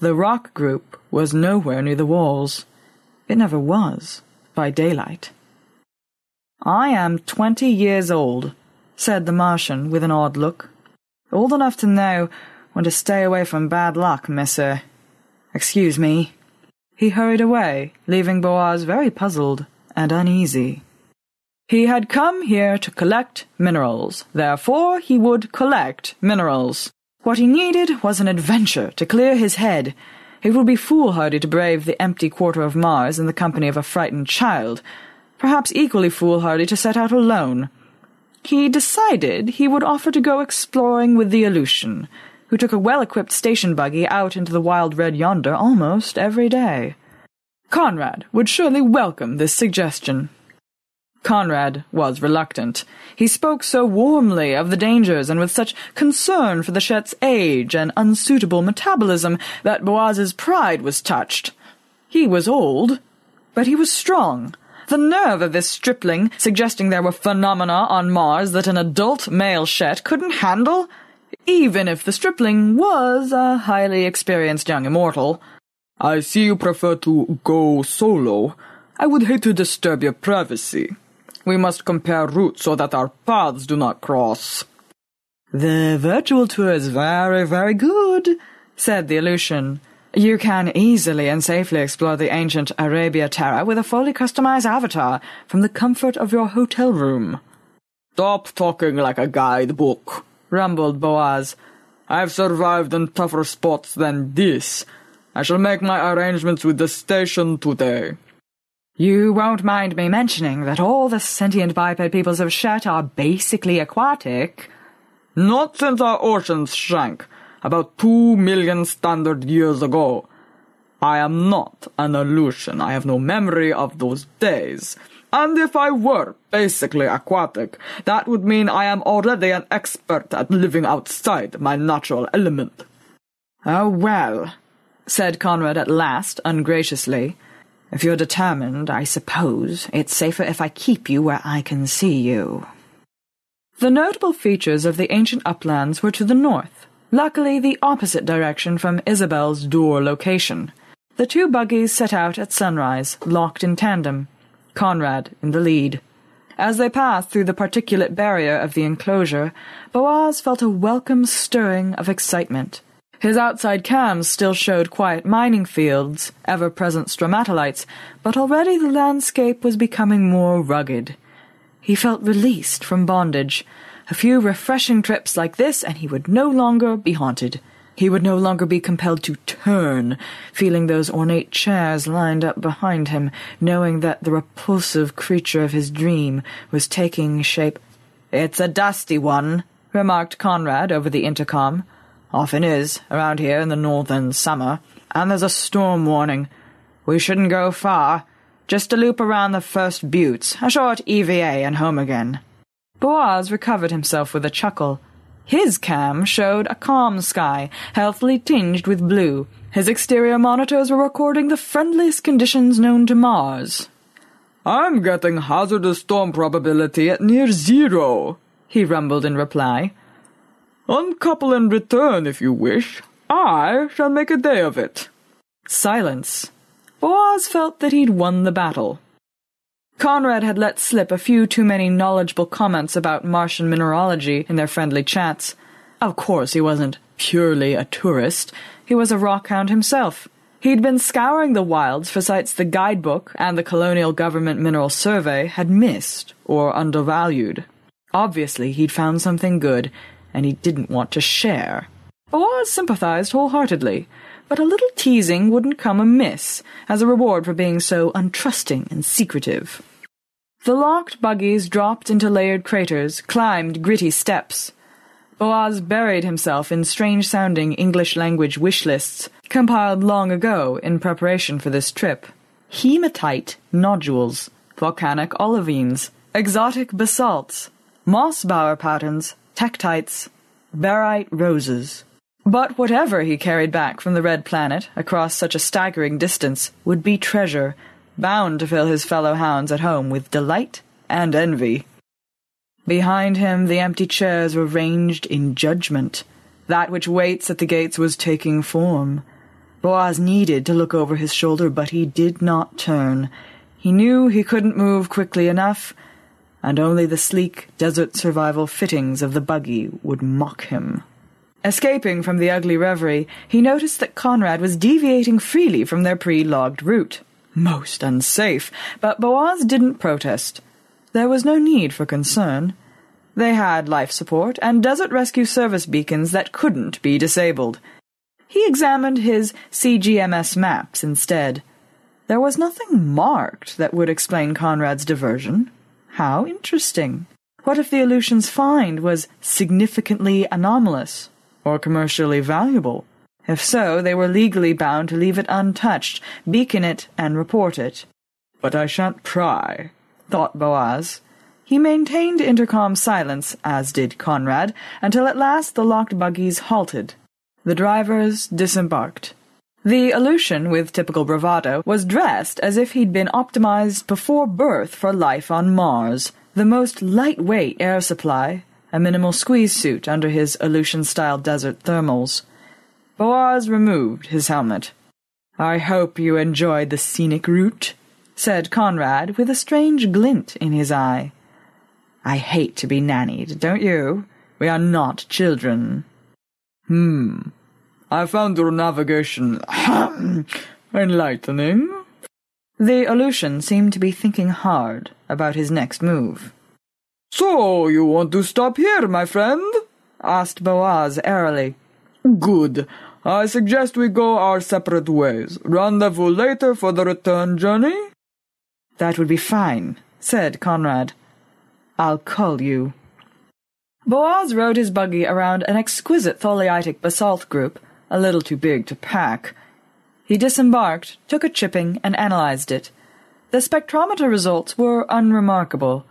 S3: The rock group was nowhere near the walls. It never was, by daylight. I am twenty years old, said the Martian with an odd look. Old enough to know when to stay away from bad luck, Missa. Excuse me. He hurried away, leaving Boaz very puzzled and uneasy. He had come here to collect minerals, therefore he would collect minerals. What he needed was an adventure to clear his head. It would be foolhardy to brave the empty quarter of Mars in the company of a frightened child, perhaps equally foolhardy to set out alone. He decided he would offer to go exploring with the Aleutian, who took a well-equipped station buggy out into the wild red yonder almost every day. Conrad would surely welcome this suggestion. Conrad was reluctant. He spoke so warmly of the dangers and with such concern for the Shet's age and unsuitable metabolism that Boaz's pride was touched. He was old, but he was strong. The nerve of this stripling suggesting there were phenomena on Mars that an adult male Shet couldn't handle, even if the stripling was a highly experienced young immortal.
S4: I see you prefer to go solo. I would hate to disturb your privacy. We must compare routes so that our paths do not cross.
S3: The virtual tour is very, very good, said the Aleutian. You can easily and safely explore the ancient Arabia Terra with a fully customized avatar from the comfort of your hotel room.
S4: Stop talking like a guidebook, rumbled Boaz. I've survived in tougher spots than this. I shall make my arrangements with the station today.
S3: You won't mind me mentioning that all the sentient biped peoples of Shet are basically aquatic.
S4: Not since our oceans shrank, about two million standard years ago. I am not an Aleutian. I have no memory of those days. And if I were basically aquatic, that would mean I am already an expert at living outside my natural element.
S3: Oh, well, said Conrad at last, ungraciously. If you're determined, I suppose it's safer if I keep you where I can see you. The notable features of the ancient uplands were to the north, luckily the opposite direction from Isabel's door location. The two buggies set out at sunrise, locked in tandem, Conrad in the lead. As they passed through the particulate barrier of the enclosure, Boaz felt a welcome stirring of excitement. His outside cams still showed quiet mining fields, ever-present stromatolites, but already the landscape was becoming more rugged. He felt released from bondage. A few refreshing trips like this, and he would no longer be haunted. He would no longer be compelled to turn, feeling those ornate chairs lined up behind him, knowing that the repulsive creature of his dream was taking shape. It's a dusty one, remarked Conrad over the intercom. Often is, around here in the northern summer. And there's a storm warning. We shouldn't go far. Just a loop around the first buttes, a short EVA and home again. Boaz recovered himself with a chuckle. His cam showed a calm sky, healthily tinged with blue. His exterior monitors were recording the friendliest conditions known to Mars.
S4: I'm getting hazardous storm probability at near zero, he rumbled in reply. Uncouple and return if you wish. I shall make a day of it.
S3: Silence. Boaz felt that he'd won the battle. Conrad had let slip a few too many knowledgeable comments about Martian mineralogy in their friendly chats. Of course, he wasn't purely a tourist. He was a rockhound himself. He'd been scouring the wilds for sites the guidebook and the Colonial Government Mineral Survey had missed or undervalued. Obviously, he'd found something good, and he didn't want to share. Boaz sympathized wholeheartedly but a little teasing wouldn't come amiss as a reward for being so untrusting and secretive. The locked buggies dropped into layered craters, climbed gritty steps. Boaz buried himself in strange-sounding English-language wish lists compiled long ago in preparation for this trip. Hematite nodules, volcanic olivines, exotic basalts, moss bower patterns, tektites, barite roses. But whatever he carried back from the Red Planet across such a staggering distance would be treasure, bound to fill his fellow hounds at home with delight and envy. Behind him, the empty chairs were ranged in judgment. That which waits at the gates was taking form. Boaz needed to look over his shoulder, but he did not turn. He knew he couldn't move quickly enough, and only the sleek desert survival fittings of the buggy would mock him. Escaping from the ugly reverie, he noticed that Conrad was deviating freely from their pre-logged route. Most unsafe, but Boaz didn't protest. There was no need for concern. They had life support and desert rescue service beacons that couldn't be disabled. He examined his CGMS maps instead. There was nothing marked that would explain Conrad's diversion. How interesting. What if the Aleutian's find was significantly anomalous? or commercially valuable. If so, they were legally bound to leave it untouched, beacon it, and report it.
S4: But I shan't pry,
S3: thought Boaz. He maintained intercom silence, as did Conrad, until at last the locked buggies halted. The drivers disembarked. The Aleutian, with typical bravado, was dressed as if he'd been optimized before birth for life on Mars. The most lightweight air supply, a minimal squeeze suit under his Aleutian-style desert thermals. Boaz removed his helmet. I hope you enjoyed the scenic route, said Conrad with a strange glint in his eye. I hate to be nannied, don't you? We are not children.
S4: Hmm. I found your navigation (clears throat) enlightening.
S3: The Aleutian seemed to be thinking hard about his next move.
S4: So you want to stop here, my friend? asked Boaz airily. Good. I suggest we go our separate ways. Rendezvous later for the return journey?
S3: That would be fine, said Conrad. I'll call you. Boaz rode his buggy around an exquisite tholeiitic basalt group, a little too big to pack. He disembarked, took a chipping, and analyzed it. The spectrometer results were unremarkable.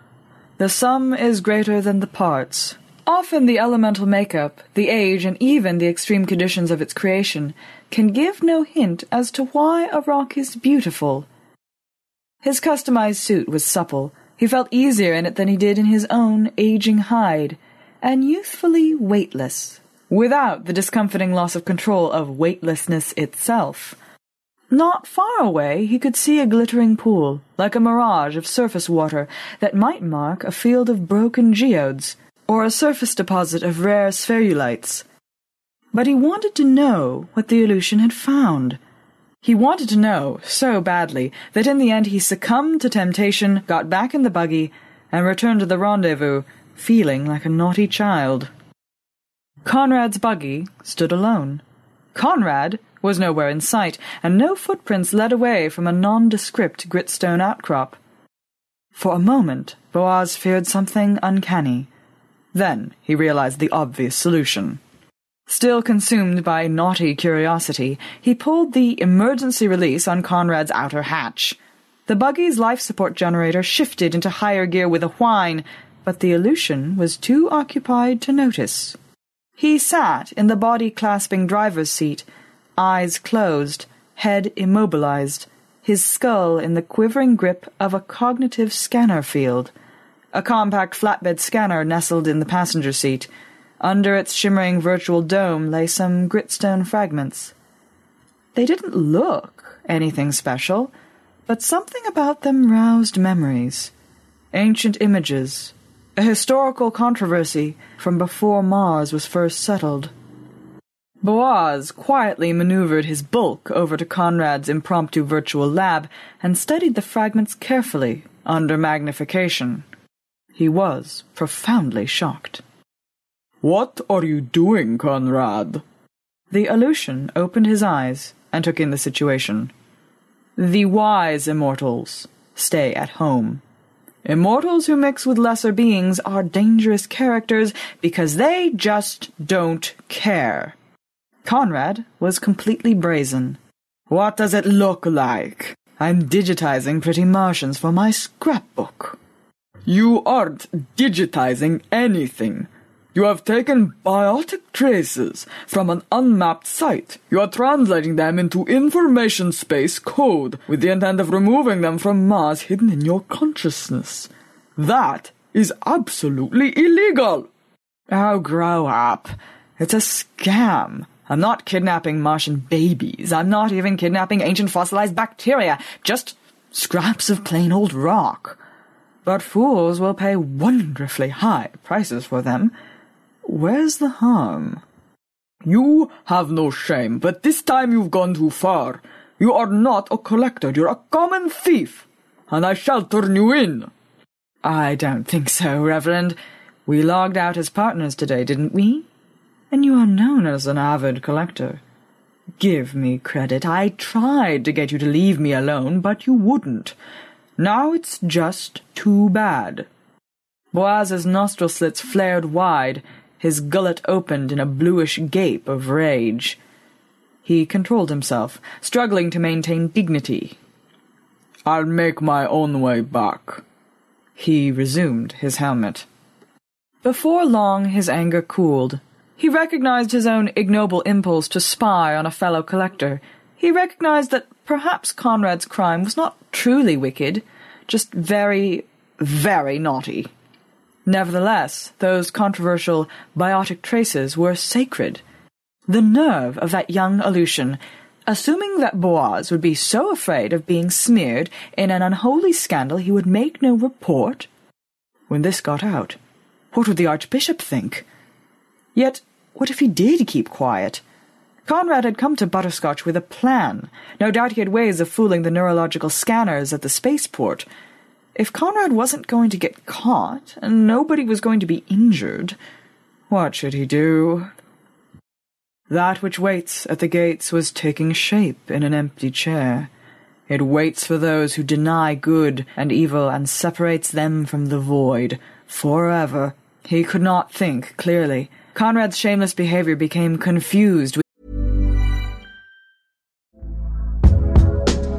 S3: The sum is greater than the parts. Often the elemental makeup, the age, and even the extreme conditions of its creation can give no hint as to why a rock is beautiful. His customized suit was supple. He felt easier in it than he did in his own aging hide, and youthfully weightless, without the discomforting loss of control of weightlessness itself. Not far away he could see a glittering pool, like a mirage of surface water that might mark a field of broken geodes, or a surface deposit of rare spherulites. But he wanted to know what the Aleutian had found. He wanted to know so badly that in the end he succumbed to temptation, got back in the buggy, and returned to the rendezvous, feeling like a naughty child. Conrad's buggy stood alone. Conrad was nowhere in sight, and no footprints led away from a nondescript gritstone outcrop. For a moment, Boaz feared something uncanny. Then he realized the obvious solution. Still consumed by naughty curiosity, he pulled the emergency release on Conrad's outer hatch. The buggy's life support generator shifted into higher gear with a whine, but the Aleutian was too occupied to notice. He sat in the body clasping driver's seat, eyes closed, head immobilized, his skull in the quivering grip of a cognitive scanner field. A compact flatbed scanner nestled in the passenger seat. Under its shimmering virtual dome lay some gritstone fragments. They didn't look anything special, but something about them roused memories. Ancient images, a historical controversy from before Mars was first settled. Boaz quietly maneuvered his bulk over to Conrad's impromptu virtual lab and studied the fragments carefully under magnification. He was profoundly shocked.
S4: What are you doing, Conrad?
S3: The Aleutian opened his eyes and took in the situation. The wise immortals stay at home. Immortals who mix with lesser beings are dangerous characters because they just don't care. Conrad was completely brazen.
S4: What does it look like?
S3: I'm digitizing pretty Martians for my scrapbook.
S4: You aren't digitizing anything. You have taken biotic traces from an unmapped site. You are translating them into information space code with the intent of removing them from Mars hidden in your consciousness. That is absolutely illegal.
S3: Oh, grow up. It's a scam. I'm not kidnapping Martian babies. I'm not even kidnapping ancient fossilized bacteria. Just scraps of plain old rock but fools will pay wonderfully high prices for them. Where's the harm?
S4: You have no shame, but this time you've gone too far. You are not a collector, you're a common thief, and I shall turn you in.
S3: I don't think so, Reverend. We logged out as partners today, didn't we? And you are known as an avid collector. Give me credit. I tried to get you to leave me alone, but you wouldn't. Now it's just too bad. Boaz's nostril slits flared wide, his gullet opened in a bluish gape of rage. He controlled himself, struggling to maintain dignity.
S4: I'll make my own way back.
S3: He resumed his helmet. Before long, his anger cooled. He recognized his own ignoble impulse to spy on a fellow collector. He recognized that perhaps Conrad's crime was not truly wicked, just very, very naughty. Nevertheless, those controversial biotic traces were sacred. The nerve of that young Aleutian, assuming that Boaz would be so afraid of being smeared in an unholy scandal he would make no report. When this got out, what would the Archbishop think? Yet, what if he did keep quiet? Conrad had come to Butterscotch with a plan. No doubt he had ways of fooling the neurological scanners at the spaceport. If Conrad wasn't going to get caught, and nobody was going to be injured, what should he do? That which waits at the gates was taking shape in an empty chair. It waits for those who deny good and evil and separates them from the void forever. He could not think clearly. Conrad's shameless behavior became confused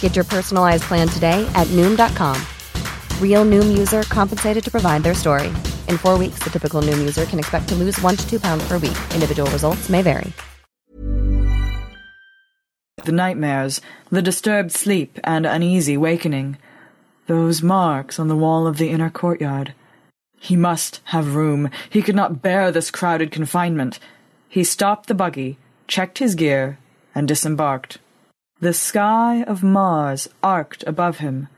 S6: Get your personalized plan today at Noom.com. Real Noom user compensated to provide their story. In four weeks, the typical Noom user can expect to lose one to two pounds per week. Individual results may vary.
S3: The nightmares, the disturbed sleep, and uneasy wakening. Those marks on the wall of the inner courtyard. He must have room. He could not bear this crowded confinement. He stopped the buggy, checked his gear, and disembarked. The sky of Mars arced above him.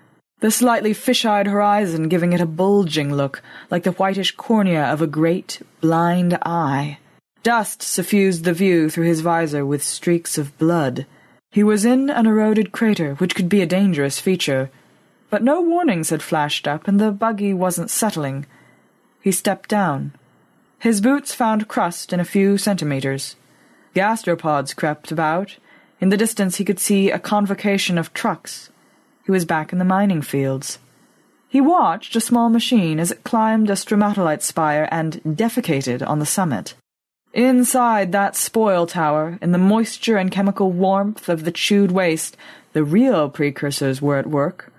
S3: the slightly fish-eyed horizon giving it a bulging look, like the whitish cornea of a great, blind eye. Dust suffused the view through his visor with streaks of blood. He was in an eroded crater, which could be a dangerous feature. But no warnings had flashed up, and the buggy wasn't settling. He stepped down. His boots found crust in a few centimeters. Gastropods crept about. In the distance he could see a convocation of trucks. He was back in the mining fields. He watched a small machine as it climbed a stromatolite spire and defecated on the summit. Inside that spoil tower, in the moisture and chemical warmth of the chewed waste, the real precursors were at work.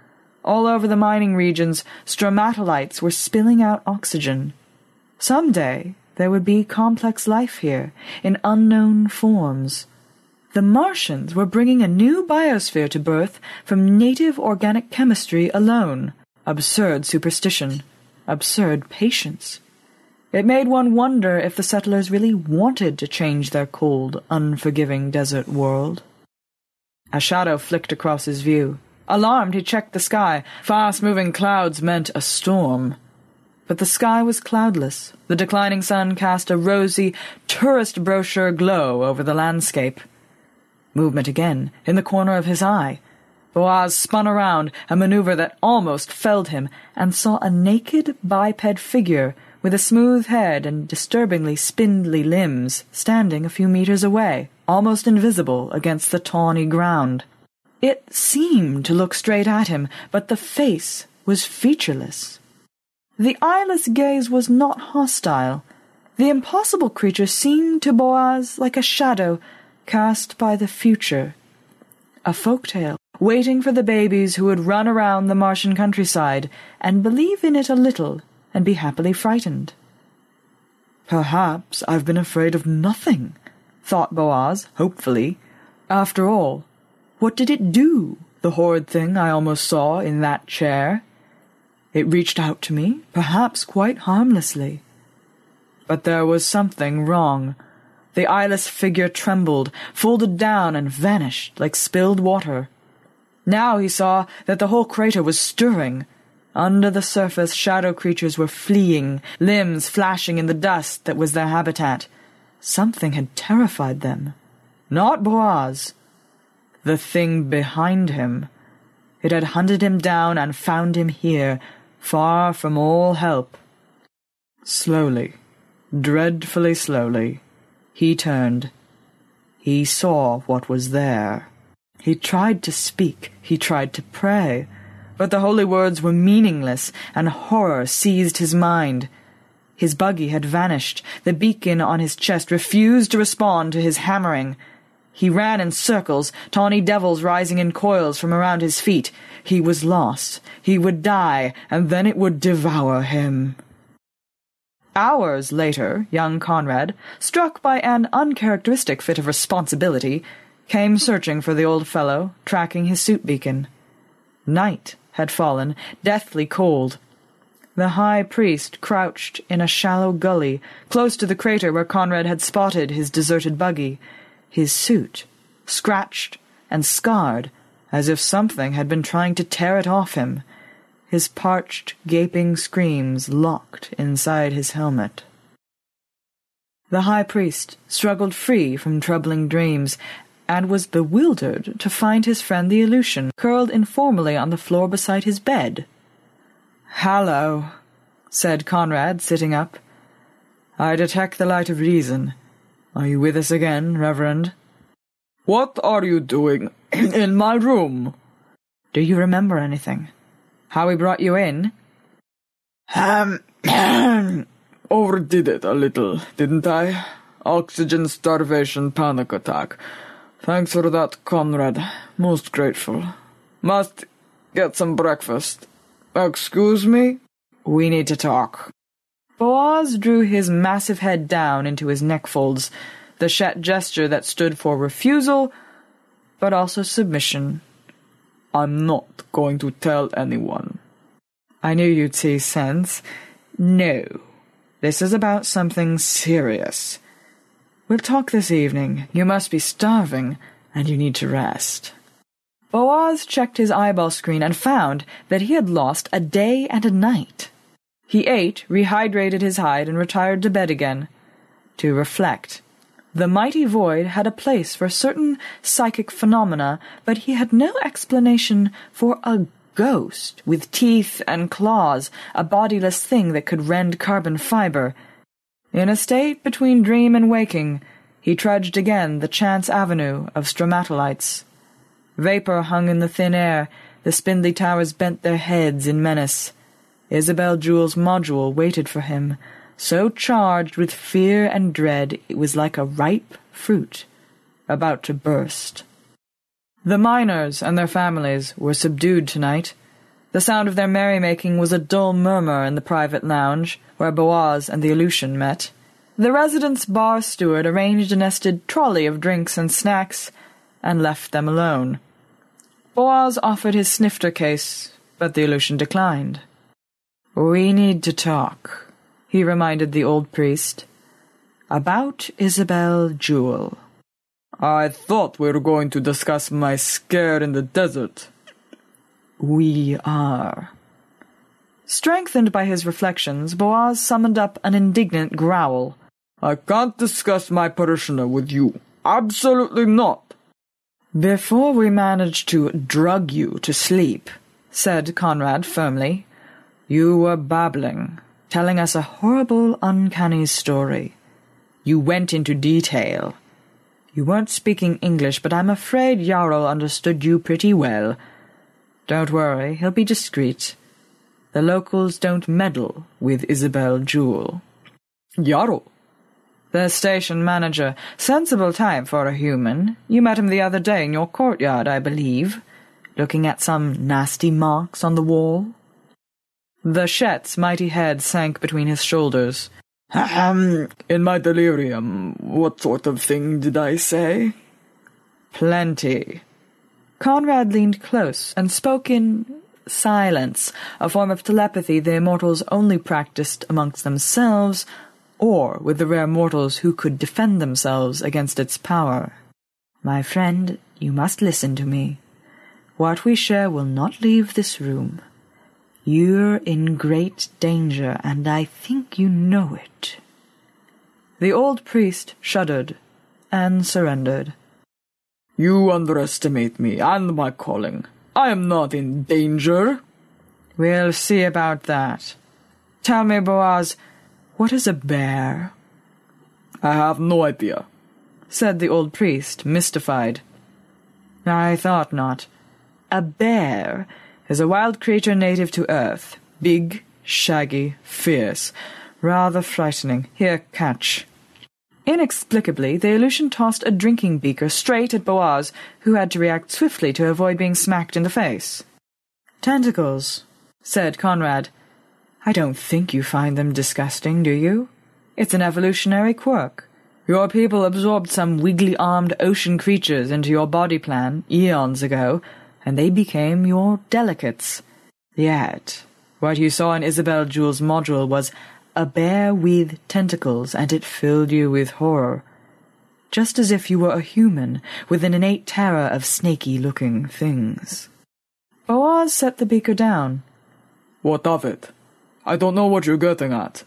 S3: All over the mining regions, stromatolites were spilling out oxygen. Some day there would be complex life here, in unknown forms. The Martians were bringing a new biosphere to birth from native organic chemistry alone. Absurd superstition. Absurd patience. It made one wonder if the settlers really wanted to change their cold, unforgiving desert world. A shadow flicked across his view. Alarmed, he checked the sky. Fast-moving clouds meant a storm. But the sky was cloudless. The declining sun cast a rosy, tourist brochure glow over the landscape. Movement again, in the corner of his eye. Boaz spun around, a maneuver that almost felled him, and saw a naked biped figure with a smooth head and disturbingly spindly limbs standing a few meters away, almost invisible against the tawny ground. It seemed to look straight at him, but the face was featureless. The eyeless gaze was not hostile. The impossible creature seemed to Boaz like a shadow cast by the future. A folk tale, waiting for the babies who would run around the Martian countryside and believe in it a little and be happily frightened. Perhaps I've been afraid of nothing, thought Boaz, hopefully. After all, what did it do, the horrid thing I almost saw in that chair? It reached out to me, perhaps quite harmlessly. But there was something wrong. The eyeless figure trembled, folded down, and vanished like spilled water. Now he saw that the whole crater was stirring. Under the surface, shadow creatures were fleeing, limbs flashing in the dust that was their habitat. Something had terrified them. Not Boaz. The thing behind him. It had hunted him down and found him here, far from all help. Slowly, dreadfully slowly, he turned. He saw what was there. He tried to speak, he tried to pray, but the holy words were meaningless, and horror seized his mind. His buggy had vanished. The beacon on his chest refused to respond to his hammering. He ran in circles, tawny devils rising in coils from around his feet. He was lost. He would die, and then it would devour him. Hours later, young Conrad, struck by an uncharacteristic fit of responsibility, came searching for the old fellow, tracking his suit beacon. Night had fallen, deathly cold. The high priest crouched in a shallow gully, close to the crater where Conrad had spotted his deserted buggy his suit, scratched and scarred, as if something had been trying to tear it off him, his parched, gaping screams locked inside his helmet. The high priest struggled free from troubling dreams, and was bewildered to find his friend the Aleutian curled informally on the floor beside his bed. Hallo, said Conrad, sitting up. I detect the light of reason. Are you with us again, Reverend?
S4: What are you doing in my room?
S3: Do you remember anything? How we brought you in?
S4: Um, (clears throat) overdid it a little, didn't I? Oxygen starvation panic attack. Thanks for that, Conrad. Most grateful. Must get some breakfast. Excuse me?
S3: We need to talk. Boaz drew his massive head down into his neck folds, the Shet gesture that stood for refusal, but also submission.
S4: I'm not going to tell anyone.
S3: I knew you'd see sense. No. This is about something serious. We'll talk this evening. You must be starving, and you need to rest. Boaz checked his eyeball screen and found that he had lost a day and a night. He ate, rehydrated his hide, and retired to bed again. To reflect. The mighty void had a place for certain psychic phenomena, but he had no explanation for a ghost with teeth and claws, a bodiless thing that could rend carbon fiber. In a state between dream and waking, he trudged again the chance avenue of stromatolites. Vapor hung in the thin air, the spindly towers bent their heads in menace. Isabel Jewell's module waited for him, so charged with fear and dread it was like a ripe fruit about to burst. The miners and their families were subdued tonight. The sound of their merrymaking was a dull murmur in the private lounge, where Boaz and the Aleutian met. The residence bar steward arranged a nested trolley of drinks and snacks, and left them alone. Boaz offered his snifter case, but the Aleutian declined. We need to talk, he reminded the old priest. About Isabel Jewel.
S4: I thought we were going to discuss my scare in the desert.
S3: We are. Strengthened by his reflections, Boaz summoned up an indignant growl.
S4: I can't discuss my parishioner with you. Absolutely not.
S3: Before we manage to drug you to sleep, said Conrad firmly, you were babbling, telling us a horrible, uncanny story. You went into detail. You weren't speaking English, but I'm afraid Jarl understood you pretty well. Don't worry, he'll be discreet. The locals don't meddle with Isabel Jewel.
S4: Jarl?
S3: The station manager. Sensible type for a human. You met him the other day in your courtyard, I believe. Looking at some nasty marks on the wall. The Shet's mighty head sank between his shoulders.
S4: Ahem, in my delirium, what sort of thing did I say?
S3: Plenty. Conrad leaned close and spoke in silence, a form of telepathy the immortals only practiced amongst themselves or with the rare mortals who could defend themselves against its power. My friend, you must listen to me. What we share will not leave this room. You're in great danger, and I think you know it. The old priest shuddered and surrendered.
S4: You underestimate me and my calling. I am not in danger.
S3: We'll see about that. Tell me, Boaz, what is a bear?
S4: I have no idea,
S3: said the old priest, mystified. I thought not. A bear is a wild creature native to Earth. Big, shaggy, fierce. Rather frightening. Here, catch. Inexplicably, the Aleutian tossed a drinking beaker straight at Boaz, who had to react swiftly to avoid being smacked in the face. Tentacles, said Conrad. I don't think you find them disgusting, do you? It's an evolutionary quirk. Your people absorbed some wiggly-armed ocean creatures into your body plan eons ago, and they became your delicates. Yet, what you saw in Isabel Jewell's module was a bear with tentacles, and it filled you with horror. Just as if you were a human, with an innate terror of snaky-looking things. Boaz set the beaker down.
S4: What of it? I don't know what you're getting at.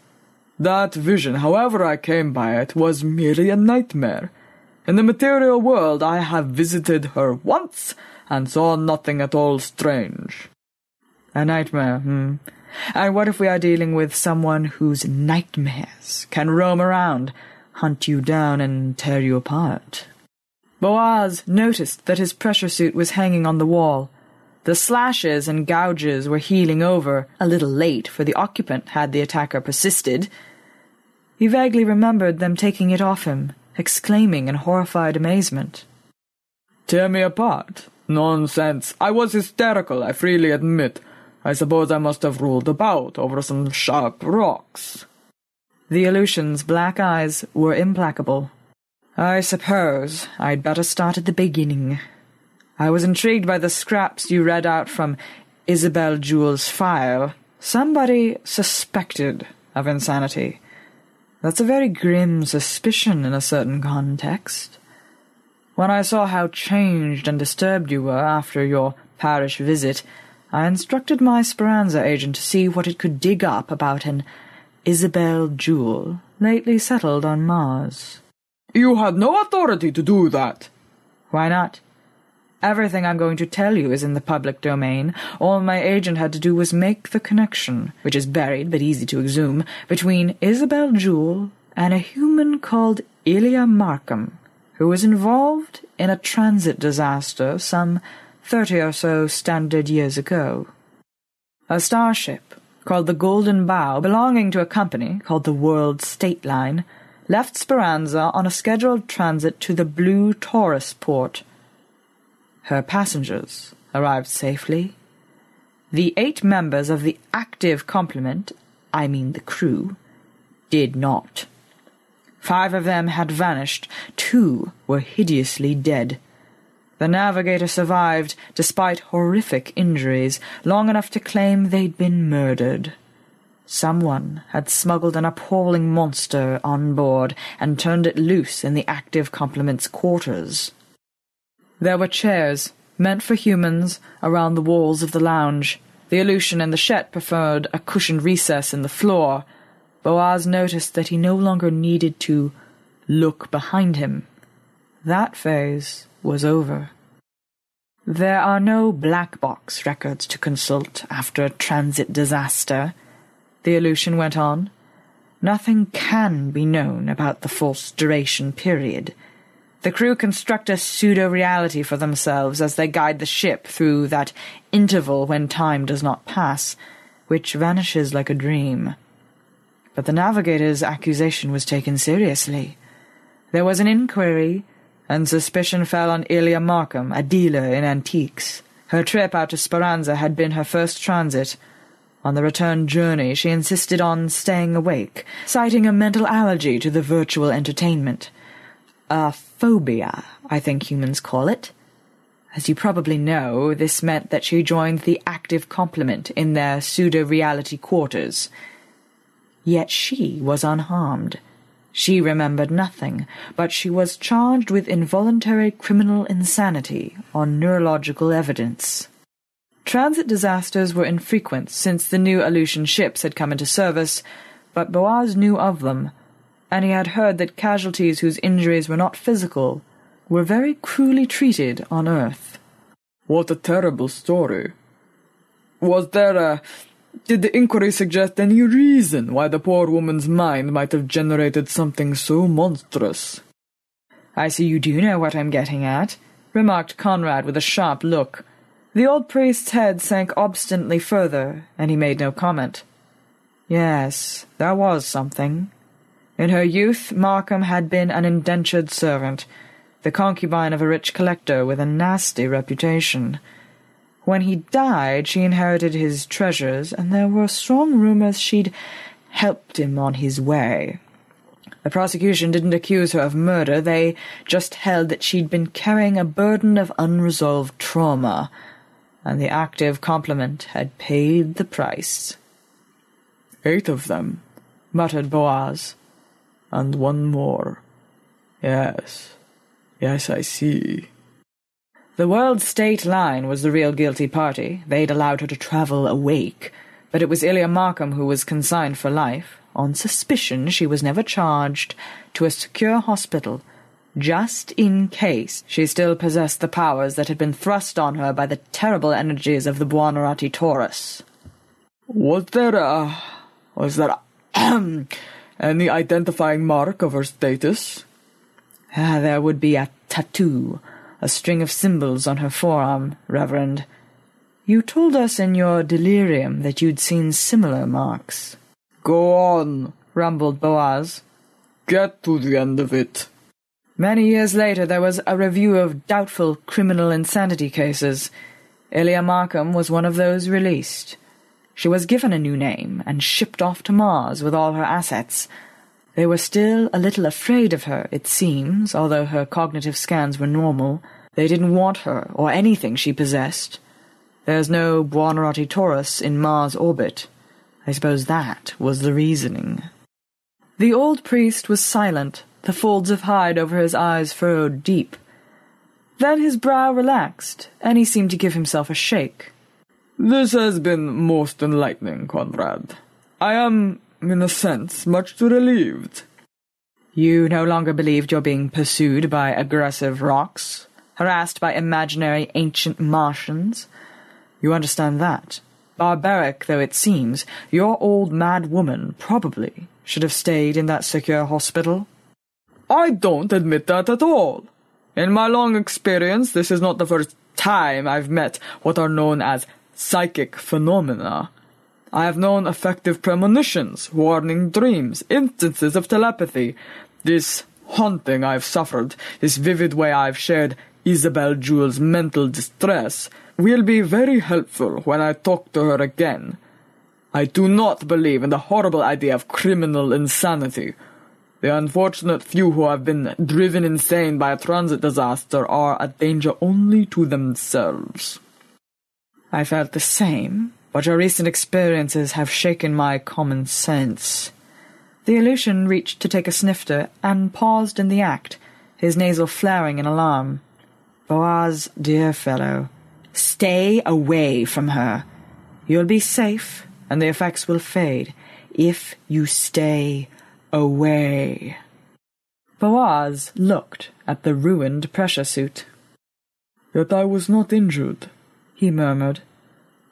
S4: That vision, however I came by it, was merely a nightmare. In the material world, I have visited her once and saw nothing at all strange. A nightmare, hmm. And what if we are dealing with someone whose nightmares can roam around, hunt you down, and tear you apart?
S3: Boaz noticed that his pressure suit was hanging on the wall. The slashes and gouges were healing over, a little late for the occupant had the attacker persisted. He vaguely remembered them taking it off him, exclaiming in horrified amazement.
S4: Tear me apart? Nonsense. I was hysterical, I freely admit. I suppose I must have rolled about over some sharp rocks.
S3: The Aleutian's black eyes were implacable. I suppose I'd better start at the beginning. I was intrigued by the scraps you read out from Isabel Jewell's file. Somebody suspected of insanity. That's a very grim suspicion in a certain context. When I saw how changed and disturbed you were after your parish visit, I instructed my Speranza agent to see what it could dig up about an Isabel Jewel, lately settled on Mars.
S4: You had no authority to do that.
S3: Why not? Everything I'm going to tell you is in the public domain. All my agent had to do was make the connection, which is buried but easy to exhume, between Isabel Jewel and a human called Ilya Markham, who was involved in a transit disaster some thirty or so standard years ago. A starship called the Golden Bough, belonging to a company called the World State Line, left Speranza on a scheduled transit to the Blue Taurus port. Her passengers arrived safely. The eight members of the active complement, I mean the crew, did not. Five of them had vanished, two were hideously dead. The navigator survived, despite horrific injuries, long enough to claim they'd been murdered. Someone had smuggled an appalling monster on board and turned it loose in the active complement's quarters. There were chairs, meant for humans, around the walls of the lounge. The Aleutian and the Shet preferred a cushioned recess in the floor. Boaz noticed that he no longer needed to look behind him. That phase was over. There are no black box records to consult after a transit disaster, the Aleutian went on. Nothing can be known about the false duration period. The crew construct a pseudo-reality for themselves as they guide the ship through that interval when time does not pass, which vanishes like a dream. But the navigator's accusation was taken seriously. There was an inquiry, and suspicion fell on Ilya Markham, a dealer in antiques. Her trip out to Speranza had been her first transit. On the return journey, she insisted on staying awake, citing a mental allergy to the virtual entertainment. A phobia, I think humans call it. As you probably know, this meant that she joined the active complement in their pseudo-reality quarters. Yet she was unharmed. She remembered nothing, but she was charged with involuntary criminal insanity on neurological evidence. Transit disasters were infrequent since the new Aleutian ships had come into service, but Boaz knew of them, and he had heard that casualties whose injuries were not physical were very cruelly treated on Earth.
S4: What a terrible story. Was there a did the inquiry suggest any reason why the poor woman's mind might have generated something so monstrous?
S3: I see you do know what I'm getting at, remarked Conrad with a sharp look. The old priest's head sank obstinately further, and he made no comment. Yes, there was something. In her youth, Markham had been an indentured servant, the concubine of a rich collector with a nasty reputation. When he died, she inherited his treasures, and there were strong rumors she'd helped him on his way. The prosecution didn't accuse her of murder, they just held that she'd been carrying a burden of unresolved trauma, and the active complement had paid the price.
S4: Eight of them, muttered Boaz, and one more. Yes, yes, I see.
S3: The World State Line was the real guilty party. They'd allowed her to travel awake. But it was Ilya Markham who was consigned for life. On suspicion, she was never charged to a secure hospital, just in case she still possessed the powers that had been thrust on her by the terrible energies of the Buonarotti Torus.
S4: Was there a... was there a, (clears throat) any identifying mark of her status?
S3: Ah, there would be a tattoo a string of symbols on her forearm, Reverend. You told us in your delirium that you'd seen similar marks.
S4: Go on,
S3: rumbled Boaz.
S4: Get to the end of it.
S3: Many years later, there was a review of doubtful criminal insanity cases. Ilya Markham was one of those released. She was given a new name and shipped off to Mars with all her assets. They were still a little afraid of her, it seems, although her cognitive scans were normal. They didn't want her, or anything she possessed. There's no Buonarotti Torus in Mars orbit. I suppose that was the reasoning. The old priest was silent, the folds of hide over his eyes furrowed deep. Then his brow relaxed, and he seemed to give himself a shake.
S4: This has been most enlightening, Conrad. I am, in a sense, much relieved.
S3: You no longer believed you're being pursued by aggressive rocks, harassed by imaginary ancient Martians? You understand that. Barbaric though it seems, your old mad woman probably should have stayed in that secure hospital.
S4: I don't admit that at all. In my long experience, this is not the first time I've met what are known as psychic phenomena. I have known effective premonitions, warning dreams, instances of telepathy. This haunting I've suffered, this vivid way I've shared Isabel Jewell's mental distress, will be very helpful when I talk to her again. I do not believe in the horrible idea of criminal insanity. The unfortunate few who have been driven insane by a transit disaster are a danger only to themselves.
S3: I felt the same, but your recent experiences have shaken my common sense. The Aleutian reached to take a snifter and paused in the act, his nasal flaring in alarm. Boaz, dear fellow, stay away from her. You'll be safe, and the effects will fade if you stay away. Boaz looked at the ruined pressure suit.
S4: Yet I was not injured, he murmured.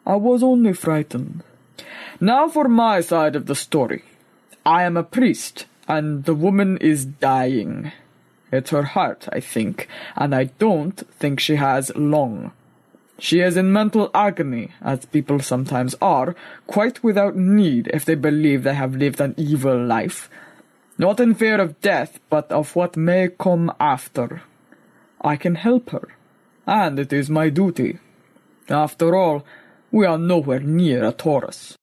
S4: I was only frightened. Now for my side of the story. I am a priest, and the woman is dying. It's her heart, I think, and I don't think she has long. She is in mental agony, as people sometimes are, quite without need if they believe they have lived an evil life. Not in fear of death, but of what may come after. I can help her, and it is my duty. After all, we are nowhere near a Torus.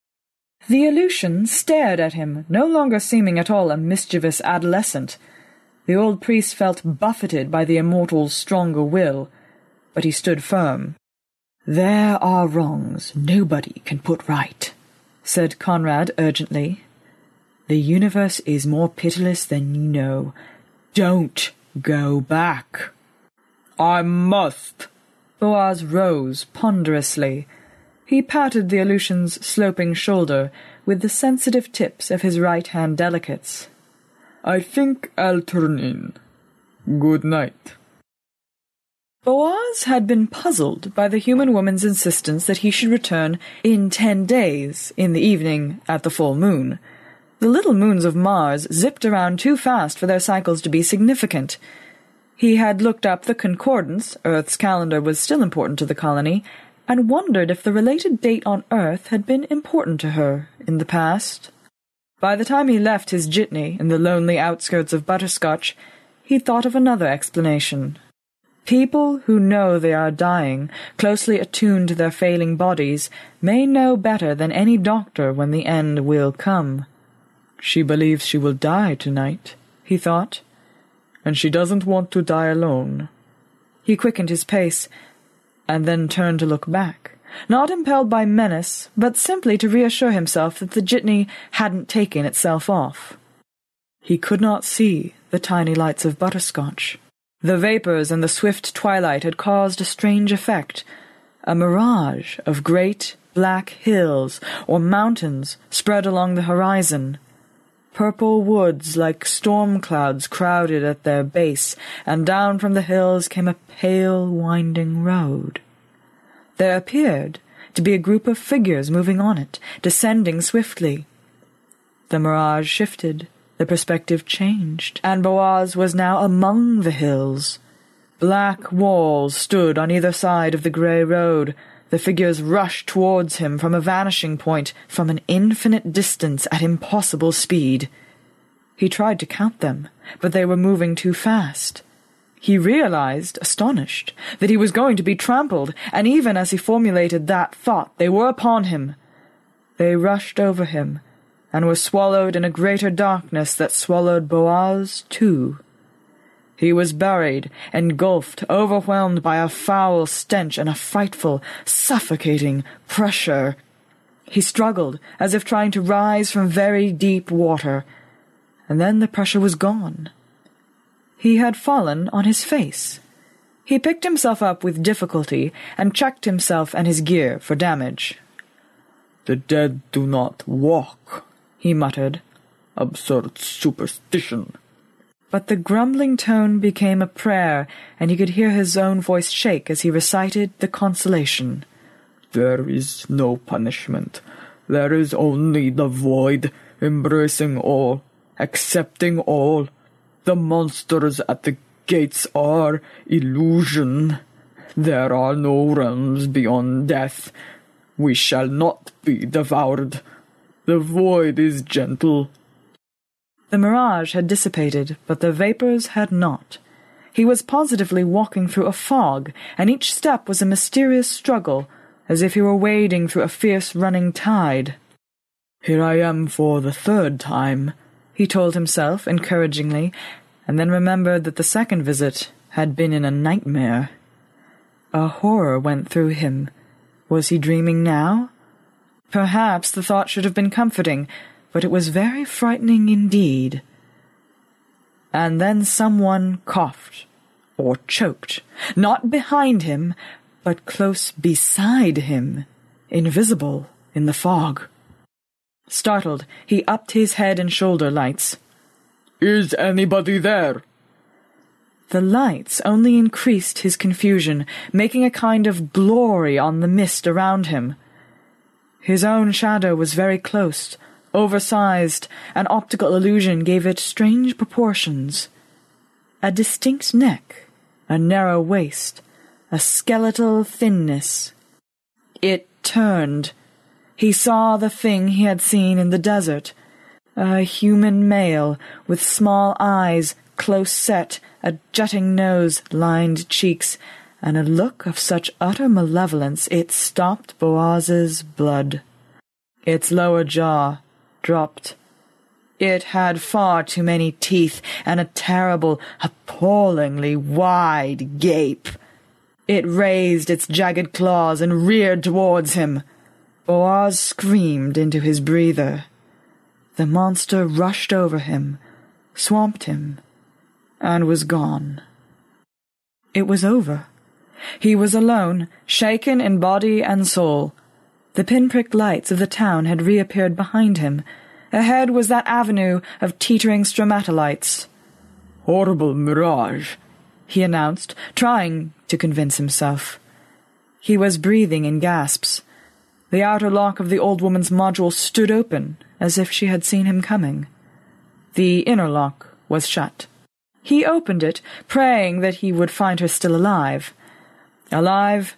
S3: The Aleutian stared at him, no longer seeming at all a mischievous adolescent. The old priest felt buffeted by the immortal's stronger will, but he stood firm. There are wrongs nobody can put right, said Conrad urgently. The universe is more pitiless than you know. Don't go back.
S4: I must.
S3: Boaz rose ponderously. He patted the Aleutian's sloping shoulder with the sensitive tips of his right hand delicates.
S4: I think I'll turn in. Good night.
S3: Boaz had been puzzled by the human woman's insistence that he should return in ten days, in the evening, at the full moon. The little moons of Mars zipped around too fast for their cycles to be significant. He had looked up the concordance, Earth's calendar was still important to the colony, and wondered if the related date on Earth had been important to her in the past. By the time he left his jitney in the lonely outskirts of Butterscotch, he thought of another explanation. People who know they are dying, closely attuned to their failing bodies, may know better than any doctor when the end will come. She believes she will die tonight, he thought, and she doesn't want to die alone. He quickened his pace, and then turned to look back, not impelled by menace, but simply to reassure himself that the jitney hadn't taken itself off. He could not see the tiny lights of Butterscotch. The vapors and the swift twilight had caused a strange effect, a mirage of great black hills or mountains spread along the horizon. Purple woods like storm clouds crowded at their base, and down from the hills came a pale, winding road. There appeared to be a group of figures moving on it, descending swiftly. The mirage shifted, the perspective changed, and Boaz was now among the hills. Black walls stood on either side of the grey road. The figures rushed towards him from a vanishing point, from an infinite distance at impossible speed. He tried to count them, but they were moving too fast. He realized, astonished, that he was going to be trampled, and even as he formulated that thought, they were upon him. They rushed over him, and were swallowed in a greater darkness that swallowed Boaz too. He was buried, engulfed, overwhelmed by a foul stench and a frightful, suffocating pressure. He struggled, as if trying to rise from very deep water, and then the pressure was gone. He had fallen on his face. He picked himself up with difficulty and checked himself and his gear for damage.
S4: The dead do not walk, he muttered. Absurd superstition.
S3: But the grumbling tone became a prayer, and he could hear his own voice shake as he recited the consolation.
S4: There is no punishment. There is only the void, embracing all, accepting all. The monsters at the gates are illusion. There are no realms beyond death. We shall not be devoured. The void is gentle.
S3: The mirage had dissipated, but the vapors had not. He was positively walking through a fog, and each step was a mysterious struggle, as if he were wading through a fierce running tide.
S4: Here I am for the third time,
S3: he told himself encouragingly, and then remembered that the second visit had been in a nightmare. A horror went through him. Was he dreaming now? Perhaps the thought should have been comforting, but it was very frightening indeed. And then someone coughed, or choked, not behind him, but close beside him, invisible in the fog. Startled, he upped his head and shoulder lights.
S4: Is anybody there?
S3: The lights only increased his confusion, making a kind of glory on the mist around him. His own shadow was very close, oversized, an optical illusion gave it strange proportions. A distinct neck, a narrow waist, a skeletal thinness. It turned. He saw the thing he had seen in the desert, a human male with small eyes, close set, a jutting nose, lined cheeks, and a look of such utter malevolence it stopped Boaz's blood. Its lower jaw dropped. It had far too many teeth and a terrible, appallingly wide gape. It raised its jagged claws and reared towards him. Boaz screamed into his breather. The monster rushed over him, swamped him, and was gone. It was over. He was alone, shaken in body and soul. The pinprick lights of the town had reappeared behind him. Ahead was that avenue of teetering stromatolites.
S4: Horrible mirage,
S3: he announced, trying to convince himself. He was breathing in gasps. The outer lock of the old woman's module stood open, as if she had seen him coming. The inner lock was shut. He opened it, praying that he would find her still alive. Alive,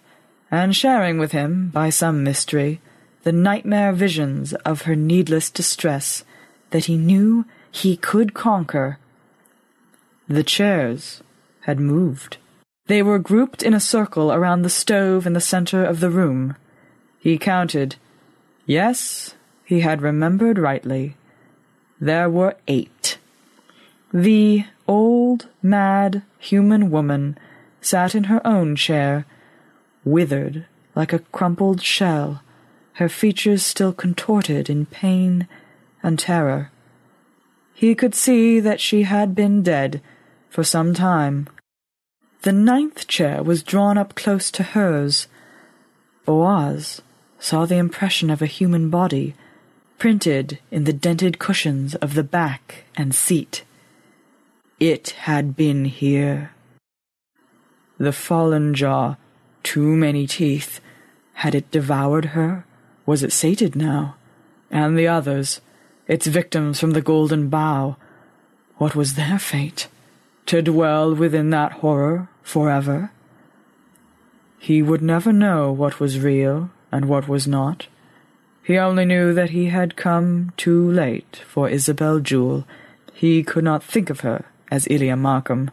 S3: and sharing with him, by some mystery, the nightmare visions of her needless distress that he knew he could conquer. The chairs had moved. They were grouped in a circle around the stove in the center of the room. He counted. Yes, he had remembered rightly. There were eight. The old, mad, human woman sat in her own chair, withered like a crumpled shell, her features still contorted in pain and terror. He could see that she had been dead for some time. The ninth chair was drawn up close to hers. Boaz saw the impression of a human body printed in the dented cushions of the back and seat. It had been here. The fallen jaw, too many teeth. Had it devoured her? Was it sated now? And the others, its victims from the golden bough, what was their fate? To dwell within that horror forever? He would never know what was real and what was not. He only knew that he had come too late for Isabel Jewel. He could not think of her as Ilya Markham.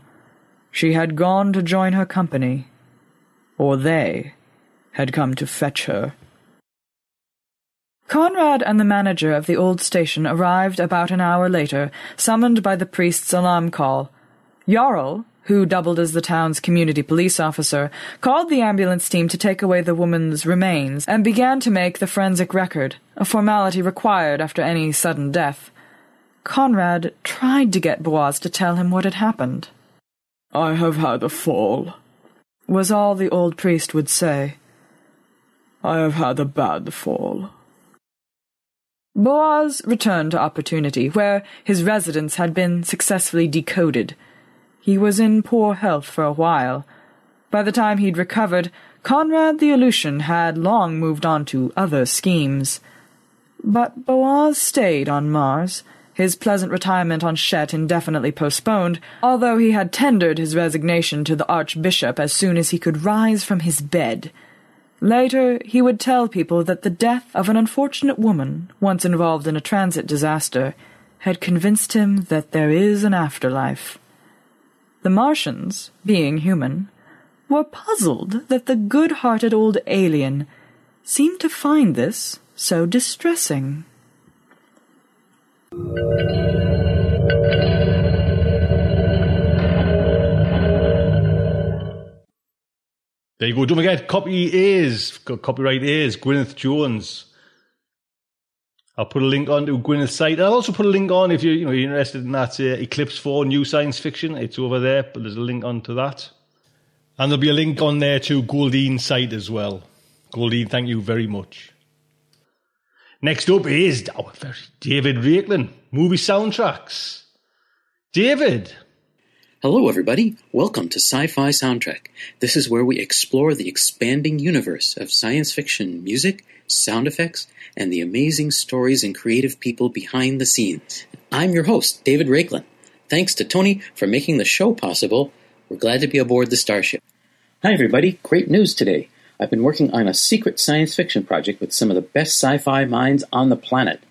S3: She had gone to join her company, or they had come to fetch her. Conrad and the manager of the old station arrived about an hour later, summoned by the priest's alarm call. Jarl, who doubled as the town's community police officer, called the ambulance team to take away the woman's remains and began to make the forensic record, a formality required after any sudden death. Conrad tried to get Boaz to tell him what had happened.
S4: I have had a fall,
S3: was all the old priest would say.
S4: I have had a bad fall.
S3: Boaz returned to Opportunity, where his residence had been successfully decoded. He was in poor health for a while. By the time he'd recovered, Conrad the Aleutian had long moved on to other schemes. But Boaz stayed on Mars, his pleasant retirement on Shet indefinitely postponed, although he had tendered his resignation to the Archbishop as soon as he could rise from his bed. Later, he would tell people that the death of an unfortunate woman, once involved in a transit disaster, had convinced him that there is an afterlife. The Martians, being human, were puzzled that the good-hearted old alien seemed to find this so distressing.
S1: There you go. Don't forget, copy is copyright is Gwyneth Jones. I'll put a link on to Gwyneth's site. I'll also put a link on if you're, you know, you're interested in that uh, Eclipse 4 new science fiction. It's over there, but there's a link onto that. And there'll be a link on there to Goldeen's site as well. Goldeen, thank you very much. Next up is David Raiklin, movie soundtracks. David.
S7: Hello, everybody. Welcome to Sci Fi Soundtrack. This is where we explore the expanding universe of science fiction music, sound effects, and the amazing stories and creative people behind the scenes. I'm your host, David Raiklin. Thanks to Tony for making the show possible. We're glad to be aboard the Starship. Hi, everybody. Great news today. I've been working on a secret science fiction project with some of the best sci fi minds on the planet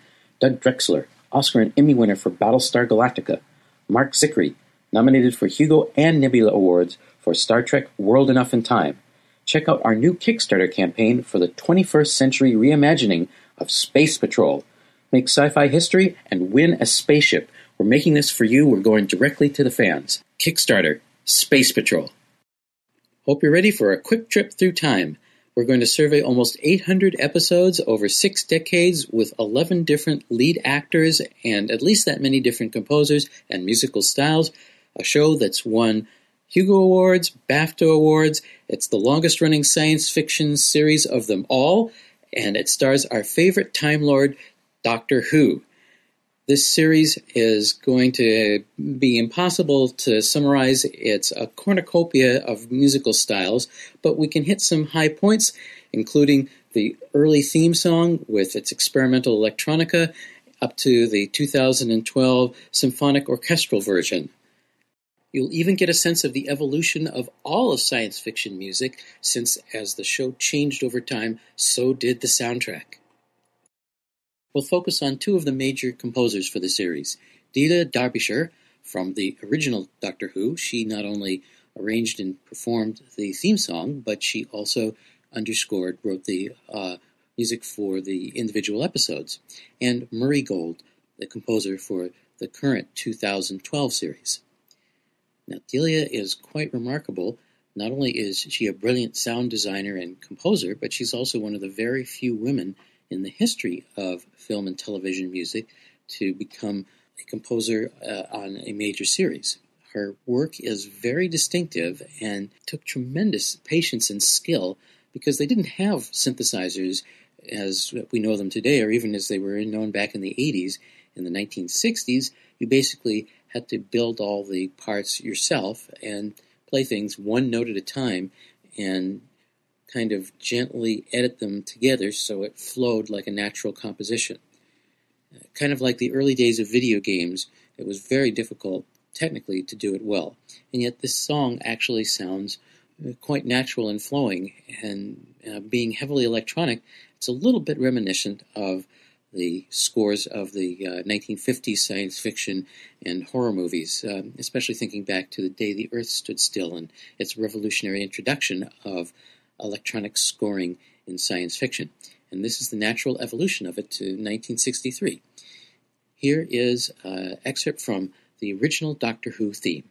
S7: Doug Drexler, Oscar and Emmy winner for Battlestar Galactica, Marc Zicree, nominated for Hugo and Nebula Awards for Star Trek World Enough and Time. Check out our new Kickstarter campaign for the 21st century reimagining of Space Patrol. Make sci fi history and win a spaceship. We're making this for you. We're going directly to the fans. Kickstarter Space Patrol. Hope you're ready for a quick trip through time. We're going to survey almost 800 episodes over six decades with 11 different lead actors and at least that many different composers and musical styles. A show that's won Hugo Awards, BAFTA Awards. It's the longest running science fiction series of them all, and it stars our favorite Time Lord, Doctor Who. This series is going to be impossible to summarize. It's a cornucopia of musical styles, but we can hit some high points, including the early theme song with its experimental electronica up to the 2012 symphonic orchestral version. You'll even get a sense of the evolution of all of science fiction music, since as the show changed over time, so did the soundtrack. We'll focus on two of the major composers for the series. Delia Derbyshire, from the original Doctor Who, she not only arranged and performed the theme song, but she also underscored, wrote the uh, music for the individual episodes. And Murray Gold, the composer for the current 2012 series. Now, Delia is quite remarkable. Not only is she a brilliant sound designer and composer, but she's also one of the very few women in the history of film and television music to become a composer uh, on a major series. Her work is very distinctive and took tremendous patience and skill because they didn't have synthesizers as we know them today, or even as they were known back in the 80s. In the 1960s, you basically had to build all the parts yourself and play things one note at a time and kind of gently edit them together so it flowed like a natural composition. Uh, kind of like the early days of video games, it was very difficult technically to do it well. And yet this song actually sounds uh, quite natural and flowing, and uh, being heavily electronic, it's a little bit reminiscent of the scores of the uh, 1950s science fiction and horror movies, um, especially thinking back to the day the Earth stood still and its revolutionary introduction of electronic scoring in science fiction. And this is the natural evolution of it to 1963. Here is an excerpt from the original Doctor Who theme.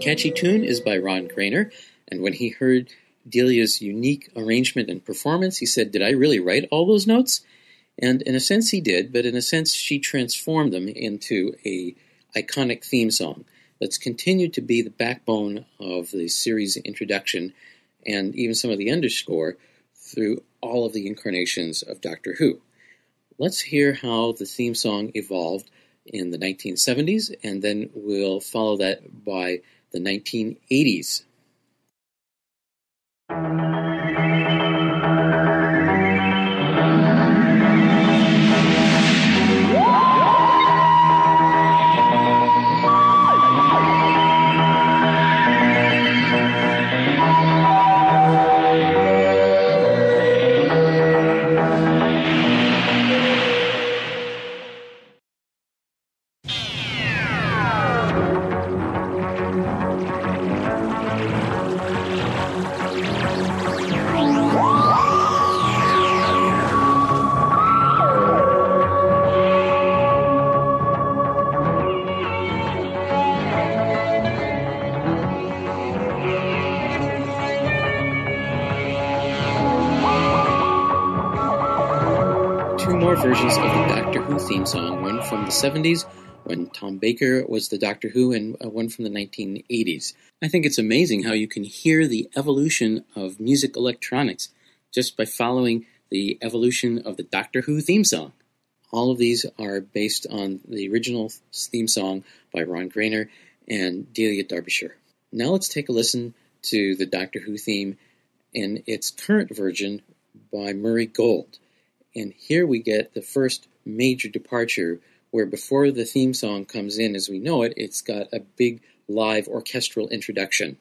S7: Catchy tune is by Ron Grainer, and when he heard Delia's unique arrangement and performance, he said, Did I really write all those notes? And in a sense, he did, but in a sense, she transformed them into a iconic theme song that's continued to be the backbone of the series introduction and even some of the underscore through all of the incarnations of Doctor Who. Let's hear how the theme song evolved in the 1970s, and then we'll follow that by the 1980s. Versions of the Doctor Who theme song, one from the 70s when Tom Baker was the Doctor Who, and uh, one from the 1980s. I think it's amazing how you can hear the evolution of music electronics just by following the evolution of the Doctor Who theme song. All of these are based on the original theme song by Ron Grainer and Delia Derbyshire. Now let's take a listen to the Doctor Who theme in its current version by Murray Gold. And here we get the first major departure where before the theme song comes in as we know it, it's got a big live orchestral introduction.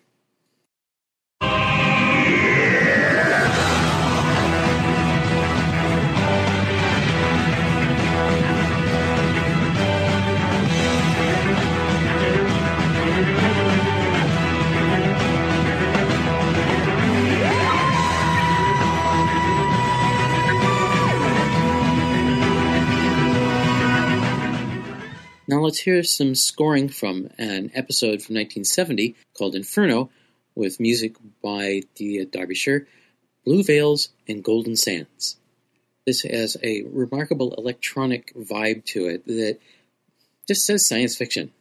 S7: Now let's hear some scoring from an episode from 1970 called Inferno with music by the Derbyshire, Blue Veils, and Golden Sands. This has a remarkable electronic vibe to it that just says science fiction.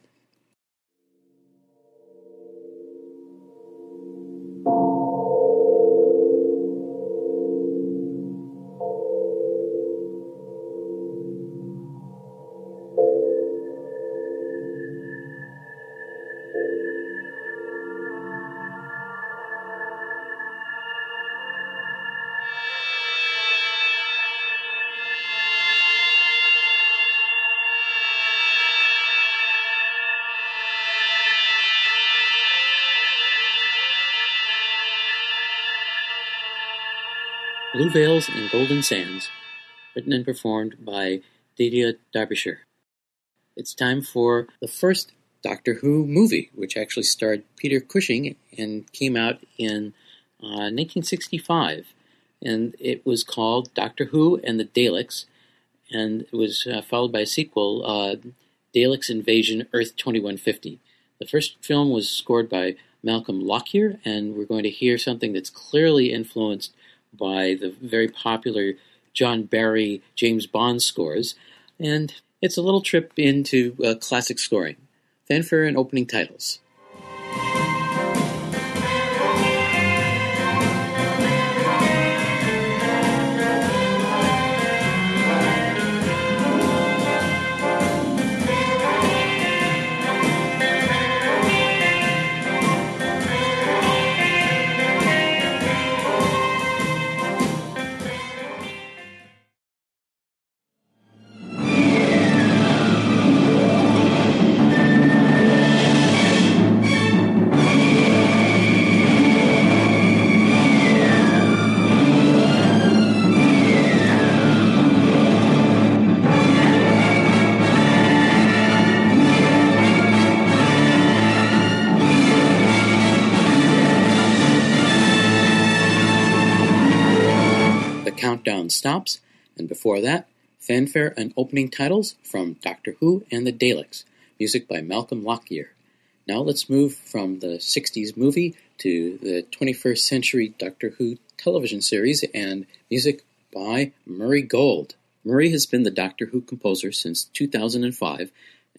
S7: Blue Veils and Golden Sands, written and performed by Delia Derbyshire. It's time for the first Doctor Who movie, which actually starred Peter Cushing and came out in uh, 1965. And it was called Doctor Who and the Daleks, and it was uh, followed by a sequel, uh, Daleks Invasion Earth 2150. The first film was scored by Malcolm Lockyer, and we're going to hear something that's clearly influenced by the very popular John Barry James Bond scores, and it's a little trip into uh, classic scoring. Fanfare and opening titles. Countdown stops, and before that, fanfare and opening titles from Doctor Who and the Daleks, music by Malcolm Lockyer. Now let's move from the 60s movie to the 21st century Doctor Who television series and music by Murray Gold. Murray has been the Doctor Who composer since 2005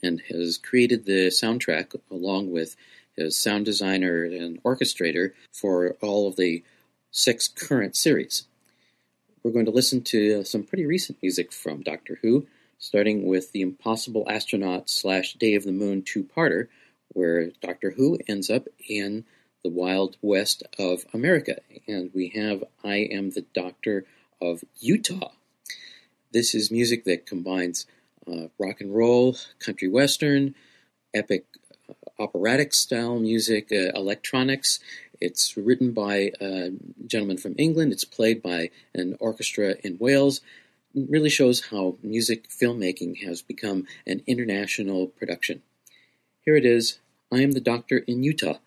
S7: and has created the soundtrack along with his sound designer and orchestrator for all of the six current series. We're going to listen to some pretty recent music from Doctor Who, starting with the Impossible Astronaut slash Day of the Moon two-parter, where Doctor Who ends up in the Wild West of America, and we have I Am the Doctor of Utah. This is music that combines uh, rock and roll, country western, epic uh, operatic style music, uh, electronics. It's written by a gentleman from England. It's played by an orchestra in Wales. It really shows how music filmmaking has become an international production. Here it is I Am the Doctor in Utah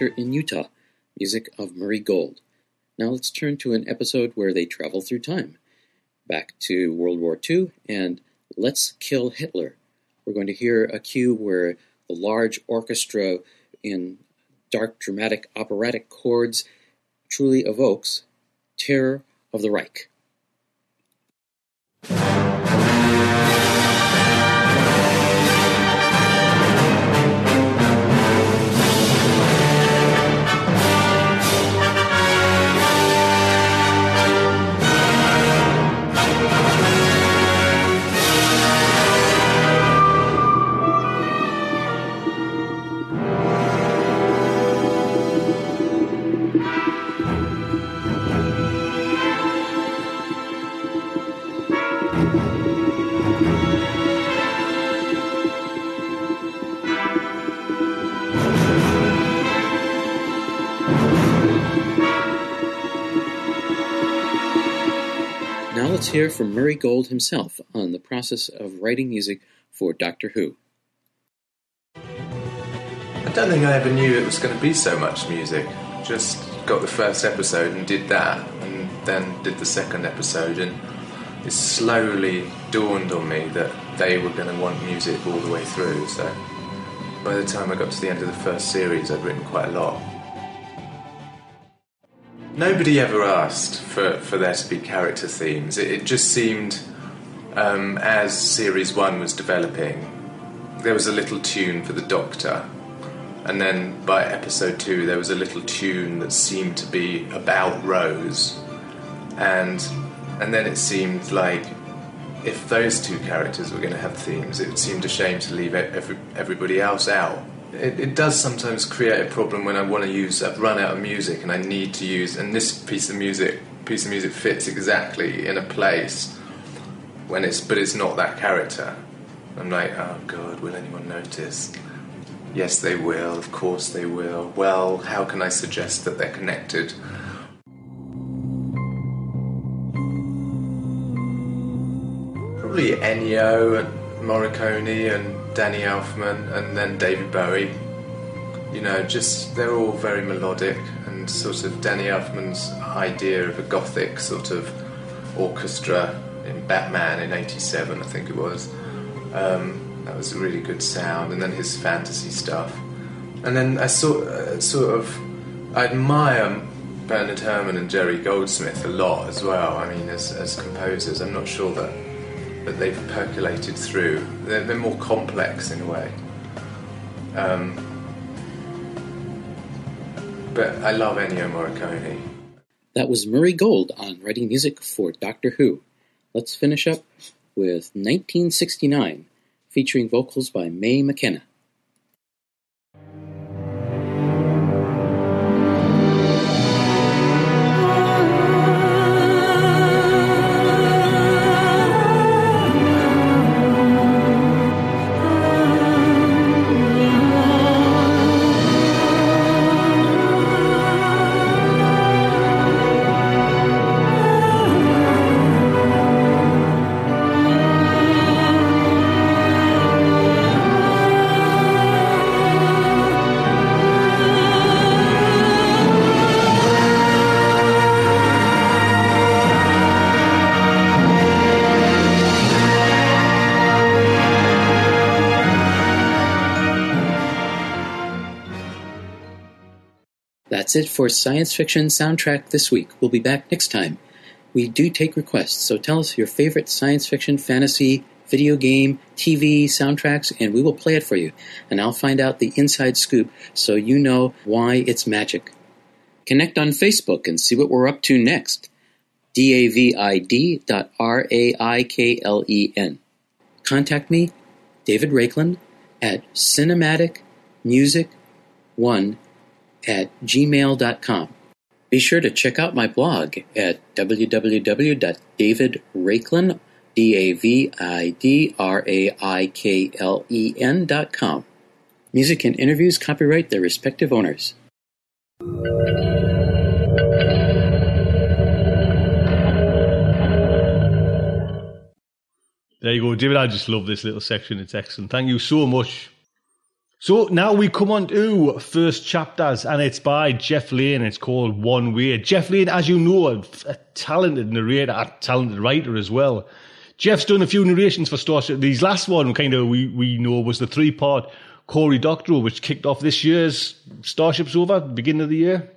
S7: In Utah, music of Murray Gold. Now let's turn to an episode where they travel through time. Back to World War II and Let's Kill Hitler. We're going to hear a cue where the large orchestra in dark, dramatic, operatic chords truly evokes Terror of the Reich. Let's hear from Murray Gold himself on the process of writing music for Doctor Who.
S8: I don't think I ever knew it was going to be so much music. Just got the first episode and did that, and then did the second episode, and it slowly dawned on me that they were going to want music all the way through. So by the time I got to the end of the first series, I'd written quite a lot. Nobody ever asked for, for there to be character themes. It, it just seemed, um, as Series 1 was developing, there was a little tune for the Doctor. And then by episode 2, there was a little tune that seemed to be about Rose. And, and then it seemed like if those two characters were going to have themes, it seemed a shame to leave every, everybody else out it, it, does sometimes create a problem when I want to use. I've run out of music and I need to use, and this piece of music piece of music fits exactly in a place when it's, but it's not that character. I'm like, oh God, will anyone notice? Yes, they will. Of course, they will. Well, how can I suggest that they're connected? Probably Ennio and Morricone and Danny Elfman, and then David Bowie. You know, just they're all very melodic and sort of Danny Elfman's idea of a gothic sort of orchestra in Batman in '87, I think it was. Um, that was a really good sound, and then his fantasy stuff. And then I sort uh, sort of I admire Bernard Herrmann and Jerry Goldsmith a lot as well. I mean, as as composers, I'm not sure that that they've percolated through. They're, they're more complex in a way. Um, but I love Ennio Morricone.
S7: That was Murray Gold on writing music for Doctor Who. Let's finish up with 1969, featuring vocals by Mae McKenna. That's it for Science Fiction Soundtrack this week. We'll be back next time. We do take requests, so tell us your favorite science fiction, fantasy, video game, TV soundtracks, and we will play it for you. And I'll find out the inside scoop so you know why it's magic. Connect on Facebook and see what we're up to next. D-A-V-I-D dot R-A-I-K-L-E-N. Contact me, David Raiklen, at cinematicmusic1 at gmail.com. Be sure to check out my blog at www.davidraiklen, D-A-V-I-D-R-A-I-K-L-E-N dot com. Music and interviews copyright their respective owners.
S1: There you go, David. I just love this little section. It's excellent. Thank you so much. So now we come on to first chapters, and it's by Jeff Lane. It's called One Way. Jeff Lane, as you know, a, a talented narrator, a talented writer as well. Jeff's done a few narrations for Starship. These last one, kind of, we, we know was the three part Cory Doctorow, which kicked off this year's Starship Sofa, beginning of the year.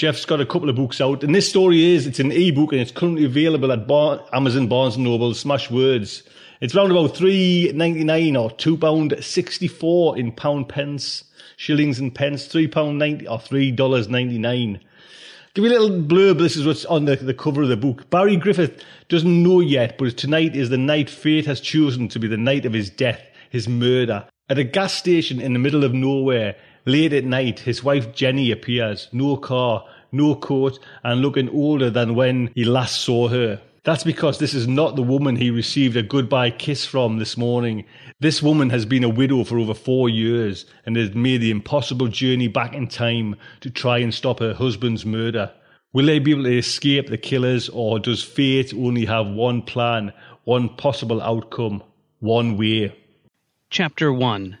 S1: Jeff's got a couple of books out, and this story is it's an ebook and it's currently available at Bar- Amazon, Barnes and Noble, Smashwords. It's around about three ninety nine or two pound sixty four in pound pence, shillings and pence, three pound ninety or three dollars ninety nine. Give you a little blurb. This is what's on the, the cover of the book. Barry Griffith doesn't know yet, but tonight is the night fate has chosen to be the night of his death, his murder. At a gas station in the middle of nowhere, late at night, his wife Jenny appears. No car, no coat, and looking older than when he last saw her. That's because this is not the woman he received a goodbye kiss from this morning. This woman has been a widow for over four years and has made the impossible journey back in time to try and stop her husband's murder. Will they be able to escape the killers or does fate only have one plan, one possible outcome, one way?
S9: Chapter 1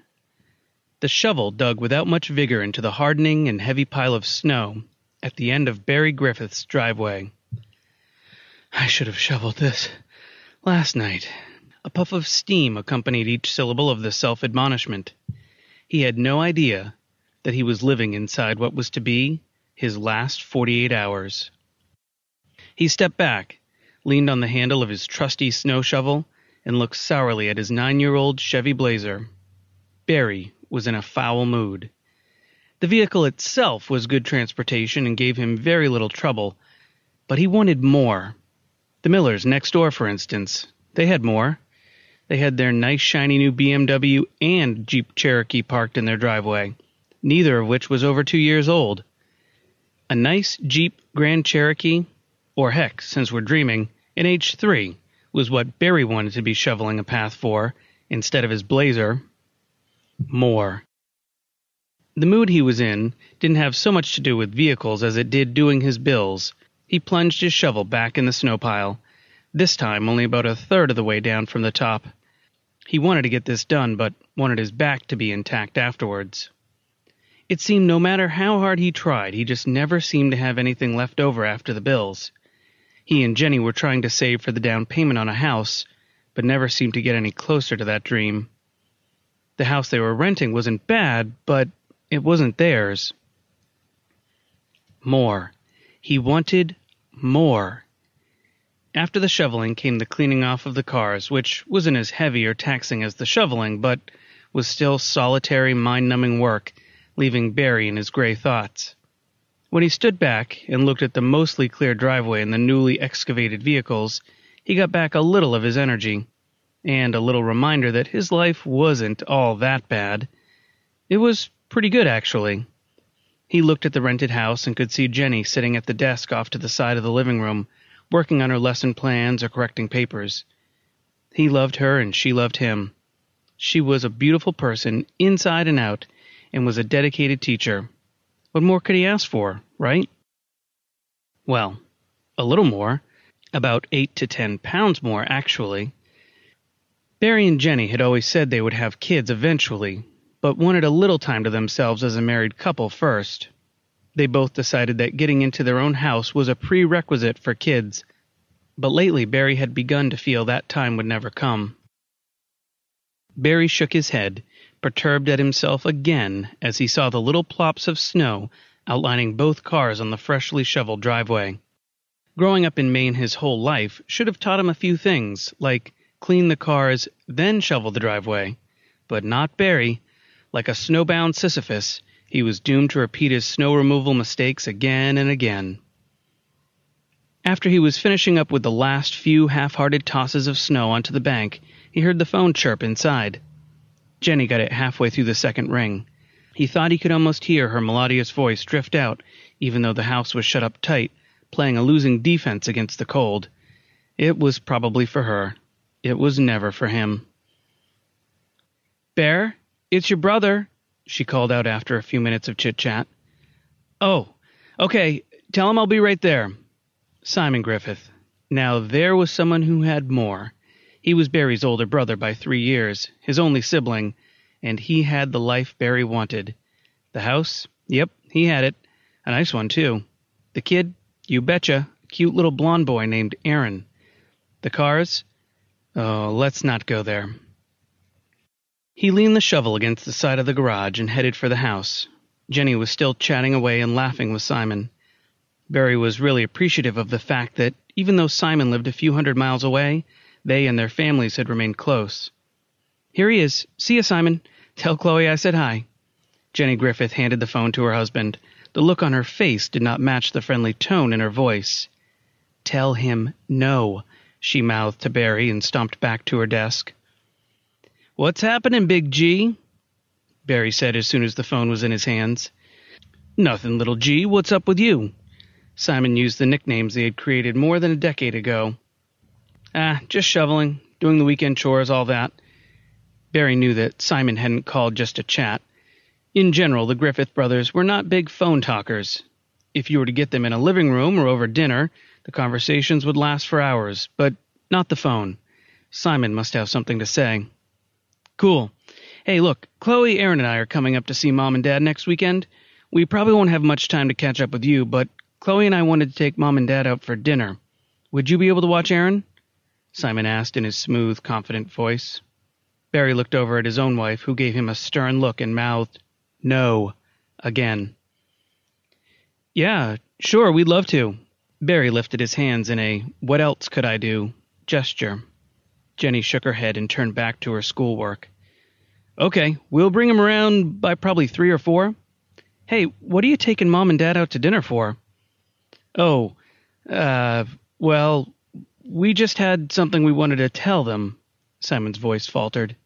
S9: The shovel dug without much vigor into the hardening and heavy pile of snow at the end of Barry Griffith's driveway. I should have shoveled this last night. A puff of steam accompanied each syllable of the self admonishment. He had no idea that he was living inside what was to be his last forty eight hours. He stepped back, leaned on the handle of his trusty snow shovel, and looked sourly at his nine year old Chevy Blazer. Barry was in a foul mood. The vehicle itself was good transportation and gave him very little trouble, but he wanted more. The Millers next door, for instance, they had more. They had their nice shiny new BMW and Jeep Cherokee parked in their driveway, neither of which was over two years old. A nice Jeep Grand Cherokee, or heck, since we're dreaming, an H3 was what Barry wanted to be shoveling a path for instead of his Blazer. More. The mood he was in didn't have so much to do with vehicles as it did doing his bills. He plunged his shovel back in the snow pile, this time only about a third of the way down from the top. He wanted to get this done, but wanted his back to be intact afterwards. It seemed no matter how hard he tried, he just never seemed to have anything left over after the bills. He and Jenny were trying to save for the down payment on a house, but never seemed to get any closer to that dream. The house they were renting wasn't bad, but it wasn't theirs. More. He wanted more. After the shoveling came the cleaning off of the cars, which wasn't as heavy or taxing as the shoveling, but was still solitary, mind numbing work, leaving Barry in his gray thoughts. When he stood back and looked at the mostly clear driveway and the newly excavated vehicles, he got back a little of his energy, and a little reminder that his life wasn't all that bad. It was pretty good, actually. He looked at the rented house and could see Jenny sitting at the desk off to the side of the living room, working on her lesson plans or correcting papers. He loved her and she loved him. She was a beautiful person, inside and out, and was a dedicated teacher. What more could he ask for, right? Well, a little more. About eight to ten pounds more, actually. Barry and Jenny had always said they would have kids eventually, but wanted a little time to themselves as a married couple first. They both decided that getting into their own house was a prerequisite for kids, but lately Barry had begun to feel that time would never come. Barry shook his head, perturbed at himself again as he saw the little plops of snow outlining both cars on the freshly shoveled driveway. Growing up in Maine his whole life should have taught him a few things, like clean the cars, then shovel the driveway. But not Barry. Like a snowbound Sisyphus, he was doomed to repeat his snow removal mistakes again and again. After he was finishing up with the last few half hearted tosses of snow onto the bank, he heard the phone chirp inside. Jenny got it halfway through the second ring. He thought he could almost hear her melodious voice drift out, even though the house was shut up tight, playing a losing defense against the cold. It was probably for her. It was never for him. Bear, it's your brother, she called out after a few minutes of chit chat. Oh, okay, tell him I'll be right there. Simon Griffith. Now there was someone who had more. He was Barry's older brother by three years, his only sibling, and he had the life Barry wanted. The house? Yep, he had it. A nice one, too. The kid? You betcha. Cute little blond boy named Aaron. The cars? Oh, let's not go there. He leaned the shovel against the side of the garage and headed for the house. Jenny was still chatting away and laughing with Simon. Barry was really appreciative of the fact that, even though Simon lived a few hundred miles away, they and their families had remained close. Here he is. See you, Simon. Tell Chloe I said hi. Jenny Griffith handed the phone to her husband. The look on her face did not match the friendly tone in her voice. Tell him no, she mouthed to Barry and stomped back to her desk. What's happening, Big G? Barry said as soon as the phone was in his hands. Nothing, little G. What's up with you? Simon used the nicknames they had created more than a decade ago. Ah, just shoveling, doing the weekend chores, all that. Barry knew that Simon hadn't called just to chat. In general, the Griffith brothers were not big phone talkers. If you were to get them in a living room or over dinner, the conversations would last for hours, but not the phone. Simon must have something to say. Cool. Hey, look, Chloe, Aaron, and I are coming up to see Mom and Dad next weekend. We probably won't have much time to catch up with you, but Chloe and I wanted to take Mom and Dad out for dinner. Would you be able to watch Aaron? Simon asked in his smooth, confident voice. Barry looked over at his own wife, who gave him a stern look and mouthed, No, again. Yeah, sure, we'd love to. Barry lifted his hands in a what else could I do gesture. Jenny shook her head and turned back to her schoolwork. Okay, we'll bring him around by probably three or four. Hey, what are you taking Mom and Dad out to dinner for? Oh, uh, well, we just had something we wanted to tell them. Simon's voice faltered.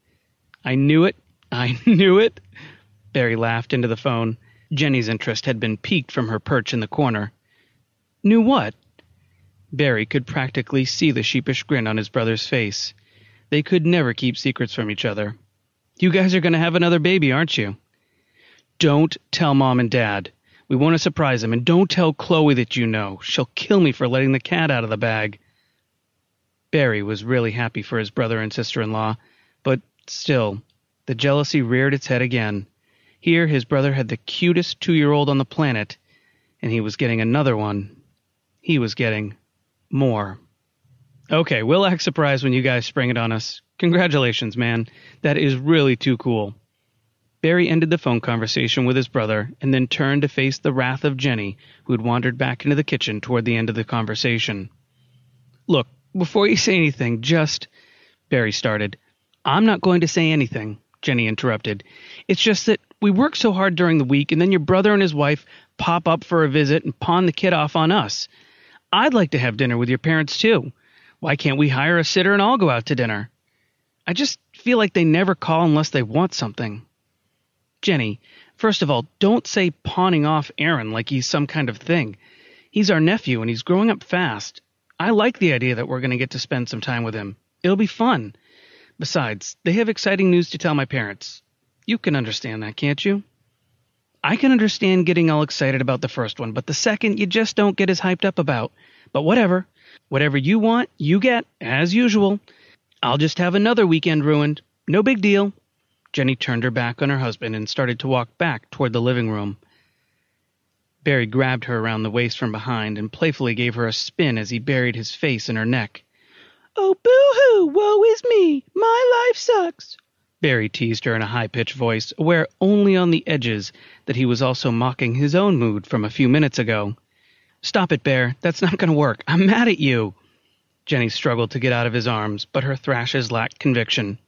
S9: I knew it. I (laughs) knew it. Barry laughed into the phone. Jenny's interest had been piqued from her perch in the corner. Knew what? Barry could practically see the sheepish grin on his brother's face. They could never keep secrets from each other. You guys are going to have another baby, aren't you? Don't tell Mom and Dad. We want to surprise them, and don't tell Chloe that you know. She'll kill me for letting the cat out of the bag. Barry was really happy for his brother and sister in law, but still, the jealousy reared its head again. Here, his brother had the cutest two year old on the planet, and he was getting another one. He was getting more. Okay, we'll act surprised when you guys spring it on us. Congratulations, man. That is really too cool. Barry ended the phone conversation with his brother and then turned to face the wrath of Jenny, who had wandered back into the kitchen toward the end of the conversation. Look, before you say anything, just. Barry started. I'm not going to say anything, Jenny interrupted. It's just that we work so hard during the week, and then your brother and his wife pop up for a visit and pawn the kid off on us. I'd like to have dinner with your parents, too. Why can't we hire a sitter and all go out to dinner? I just feel like they never call unless they want something. Jenny, first of all, don't say pawning off Aaron like he's some kind of thing. He's our nephew and he's growing up fast. I like the idea that we're going to get to spend some time with him. It'll be fun. Besides, they have exciting news to tell my parents. You can understand that, can't you? I can understand getting all excited about the first one, but the second you just don't get as hyped up about. But whatever. Whatever you want, you get, as usual. I'll just have another weekend ruined. No big deal. Jenny turned her back on her husband and started to walk back toward the living room. Barry grabbed her around the waist from behind and playfully gave her a spin as he buried his face in her neck. Oh, boo hoo! Woe is me! My life sucks! Barry teased her in a high pitched voice, aware only on the edges that he was also mocking his own mood from a few minutes ago. Stop it, Bear. That's not going to work. I'm mad at you. Jenny struggled to get out of his arms, but her thrashes lacked conviction.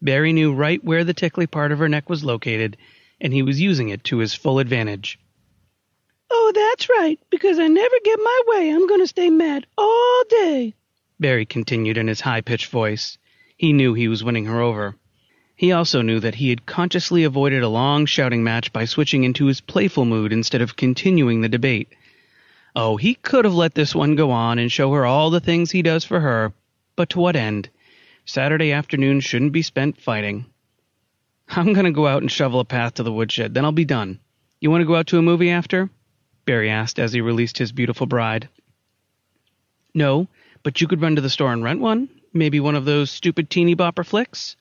S9: Barry knew right where the tickly part of her neck was located, and he was using it to his full advantage.
S10: Oh, that's right, because I never get my way. I'm going to stay mad all day.
S9: Barry continued in his high pitched voice. He knew he was winning her over. He also knew that he had consciously avoided a long shouting match by switching into his playful mood instead of continuing the debate. Oh, he could have let this one go on and show her all the things he does for her, but to what end? Saturday afternoon shouldn't be spent fighting. I'm going to go out and shovel a path to the woodshed, then I'll be done. You want to go out to a movie after? Barry asked as he released his beautiful bride. No, but you could run to the store and rent one. Maybe one of those stupid teeny bopper flicks.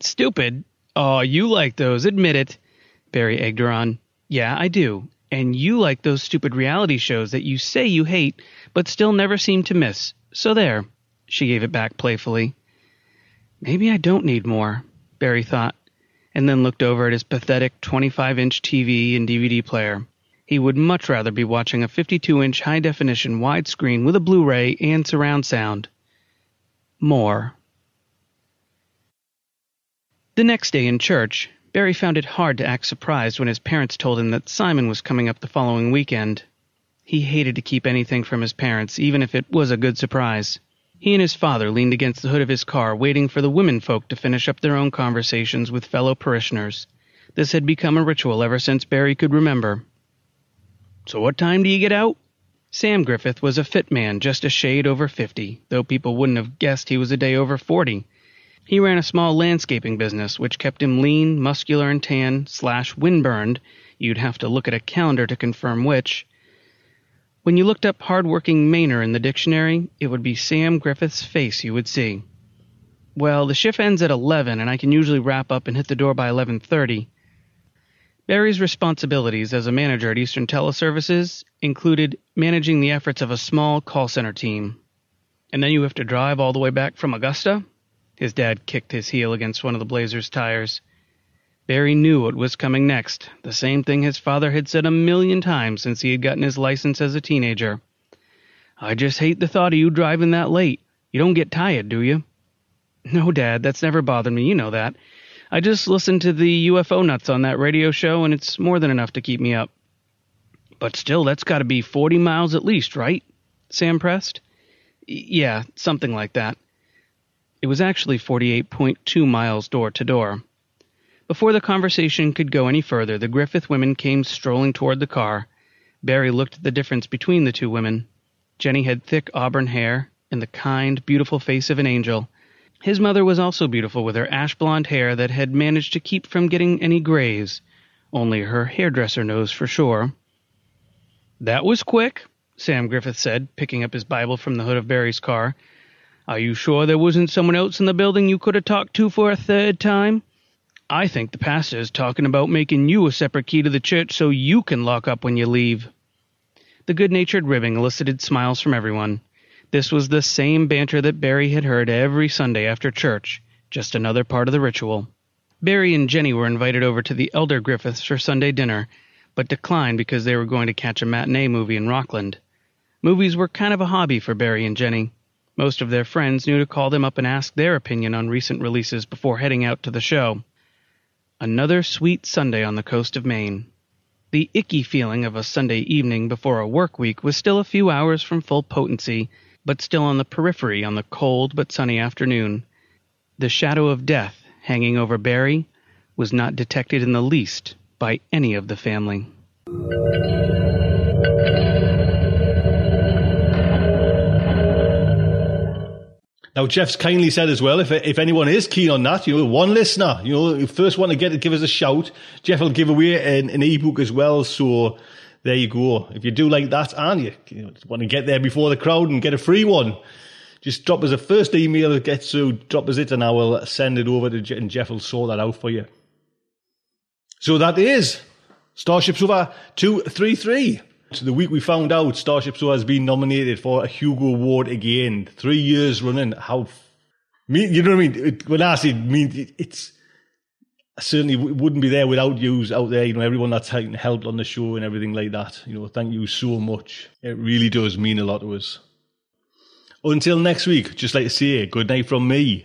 S9: Stupid? Oh, you like those, admit it. Barry egged her on. Yeah, I do. And you like those stupid reality shows that you say you hate, but still never seem to miss. So there. She gave it back playfully. Maybe I don't need more, Barry thought, and then looked over at his pathetic 25 inch TV and DVD player. He would much rather be watching a 52 inch high definition widescreen with a Blu ray and surround sound. More. The next day in church, Barry found it hard to act surprised when his parents told him that Simon was coming up the following weekend. He hated to keep anything from his parents, even if it was a good surprise. He and his father leaned against the hood of his car, waiting for the women folk to finish up their own conversations with fellow parishioners. This had become a ritual ever since Barry could remember. So what time do you get out? Sam Griffith was a fit man, just a shade over fifty, though people wouldn't have guessed he was a day over forty. He ran a small landscaping business, which kept him lean, muscular, and tan, slash windburned. You'd have to look at a calendar to confirm which. When you looked up hard-working Mainer in the dictionary, it would be Sam Griffith's face you would see. Well, the shift ends at 11, and I can usually wrap up and hit the door by 11.30. Barry's responsibilities as a manager at Eastern Teleservices included managing the efforts of a small call center team. And then you have to drive all the way back from Augusta? His dad kicked his heel against one of the Blazer's tires. Barry knew what was coming next, the same thing his father had said a million times since he had gotten his license as a teenager. I just hate the thought of you driving that late. You don't get tired, do you? No, Dad, that's never bothered me, you know that. I just listen to the UFO nuts on that radio show, and it's more than enough to keep me up. But still, that's got to be 40 miles at least, right? Sam pressed. Yeah, something like that. It was actually 48.2 miles door to door. Before the conversation could go any further, the Griffith women came strolling toward the car. Barry looked at the difference between the two women. Jenny had thick auburn hair and the kind, beautiful face of an angel, his mother was also beautiful with her ash blonde hair that had managed to keep from getting any grays. Only her hairdresser knows for sure. That was quick, Sam Griffith said, picking up his Bible from the hood of Barry's car. Are you sure there wasn't someone else in the building you could have talked to for a third time? I think the pastor is talking about making you a separate key to the church so you can lock up when you leave. The good natured ribbing elicited smiles from everyone. This was the same banter that Barry had heard every Sunday after church, just another part of the ritual. Barry and Jenny were invited over to the elder Griffiths for Sunday dinner, but declined because they were going to catch a matinee movie in Rockland. Movies were kind of a hobby for Barry and Jenny. Most of their friends knew to call them up and ask their opinion on recent releases before heading out to the show. Another sweet Sunday on the coast of Maine. The icky feeling of a Sunday evening before a work week was still a few hours from full potency but still on the periphery on the cold but sunny afternoon. The shadow of death hanging over Barry was not detected in the least by any of the family.
S1: Now, Jeff's kindly said as well, if if anyone is keen on that, you know, one listener, you know, first one to get it, give us a shout. Jeff will give away an, an ebook as well, so there you go. If you do like that and you, you know, want to get there before the crowd and get a free one, just drop us a first email that gets through, drop us it, and I will send it over to Jeff, and Jeff will sort that out for you. So that is Starship Sofa 233. So the week we found out Starship Sofa has been nominated for a Hugo Award again, three years running. How, me, you know what I mean? It, When I say, mean, it's, I certainly wouldn't be there without yous out there. You know, everyone that's helped on the show and everything like that. You know, thank you so much. It really does mean a lot to us. Until next week, just like to say good night from me.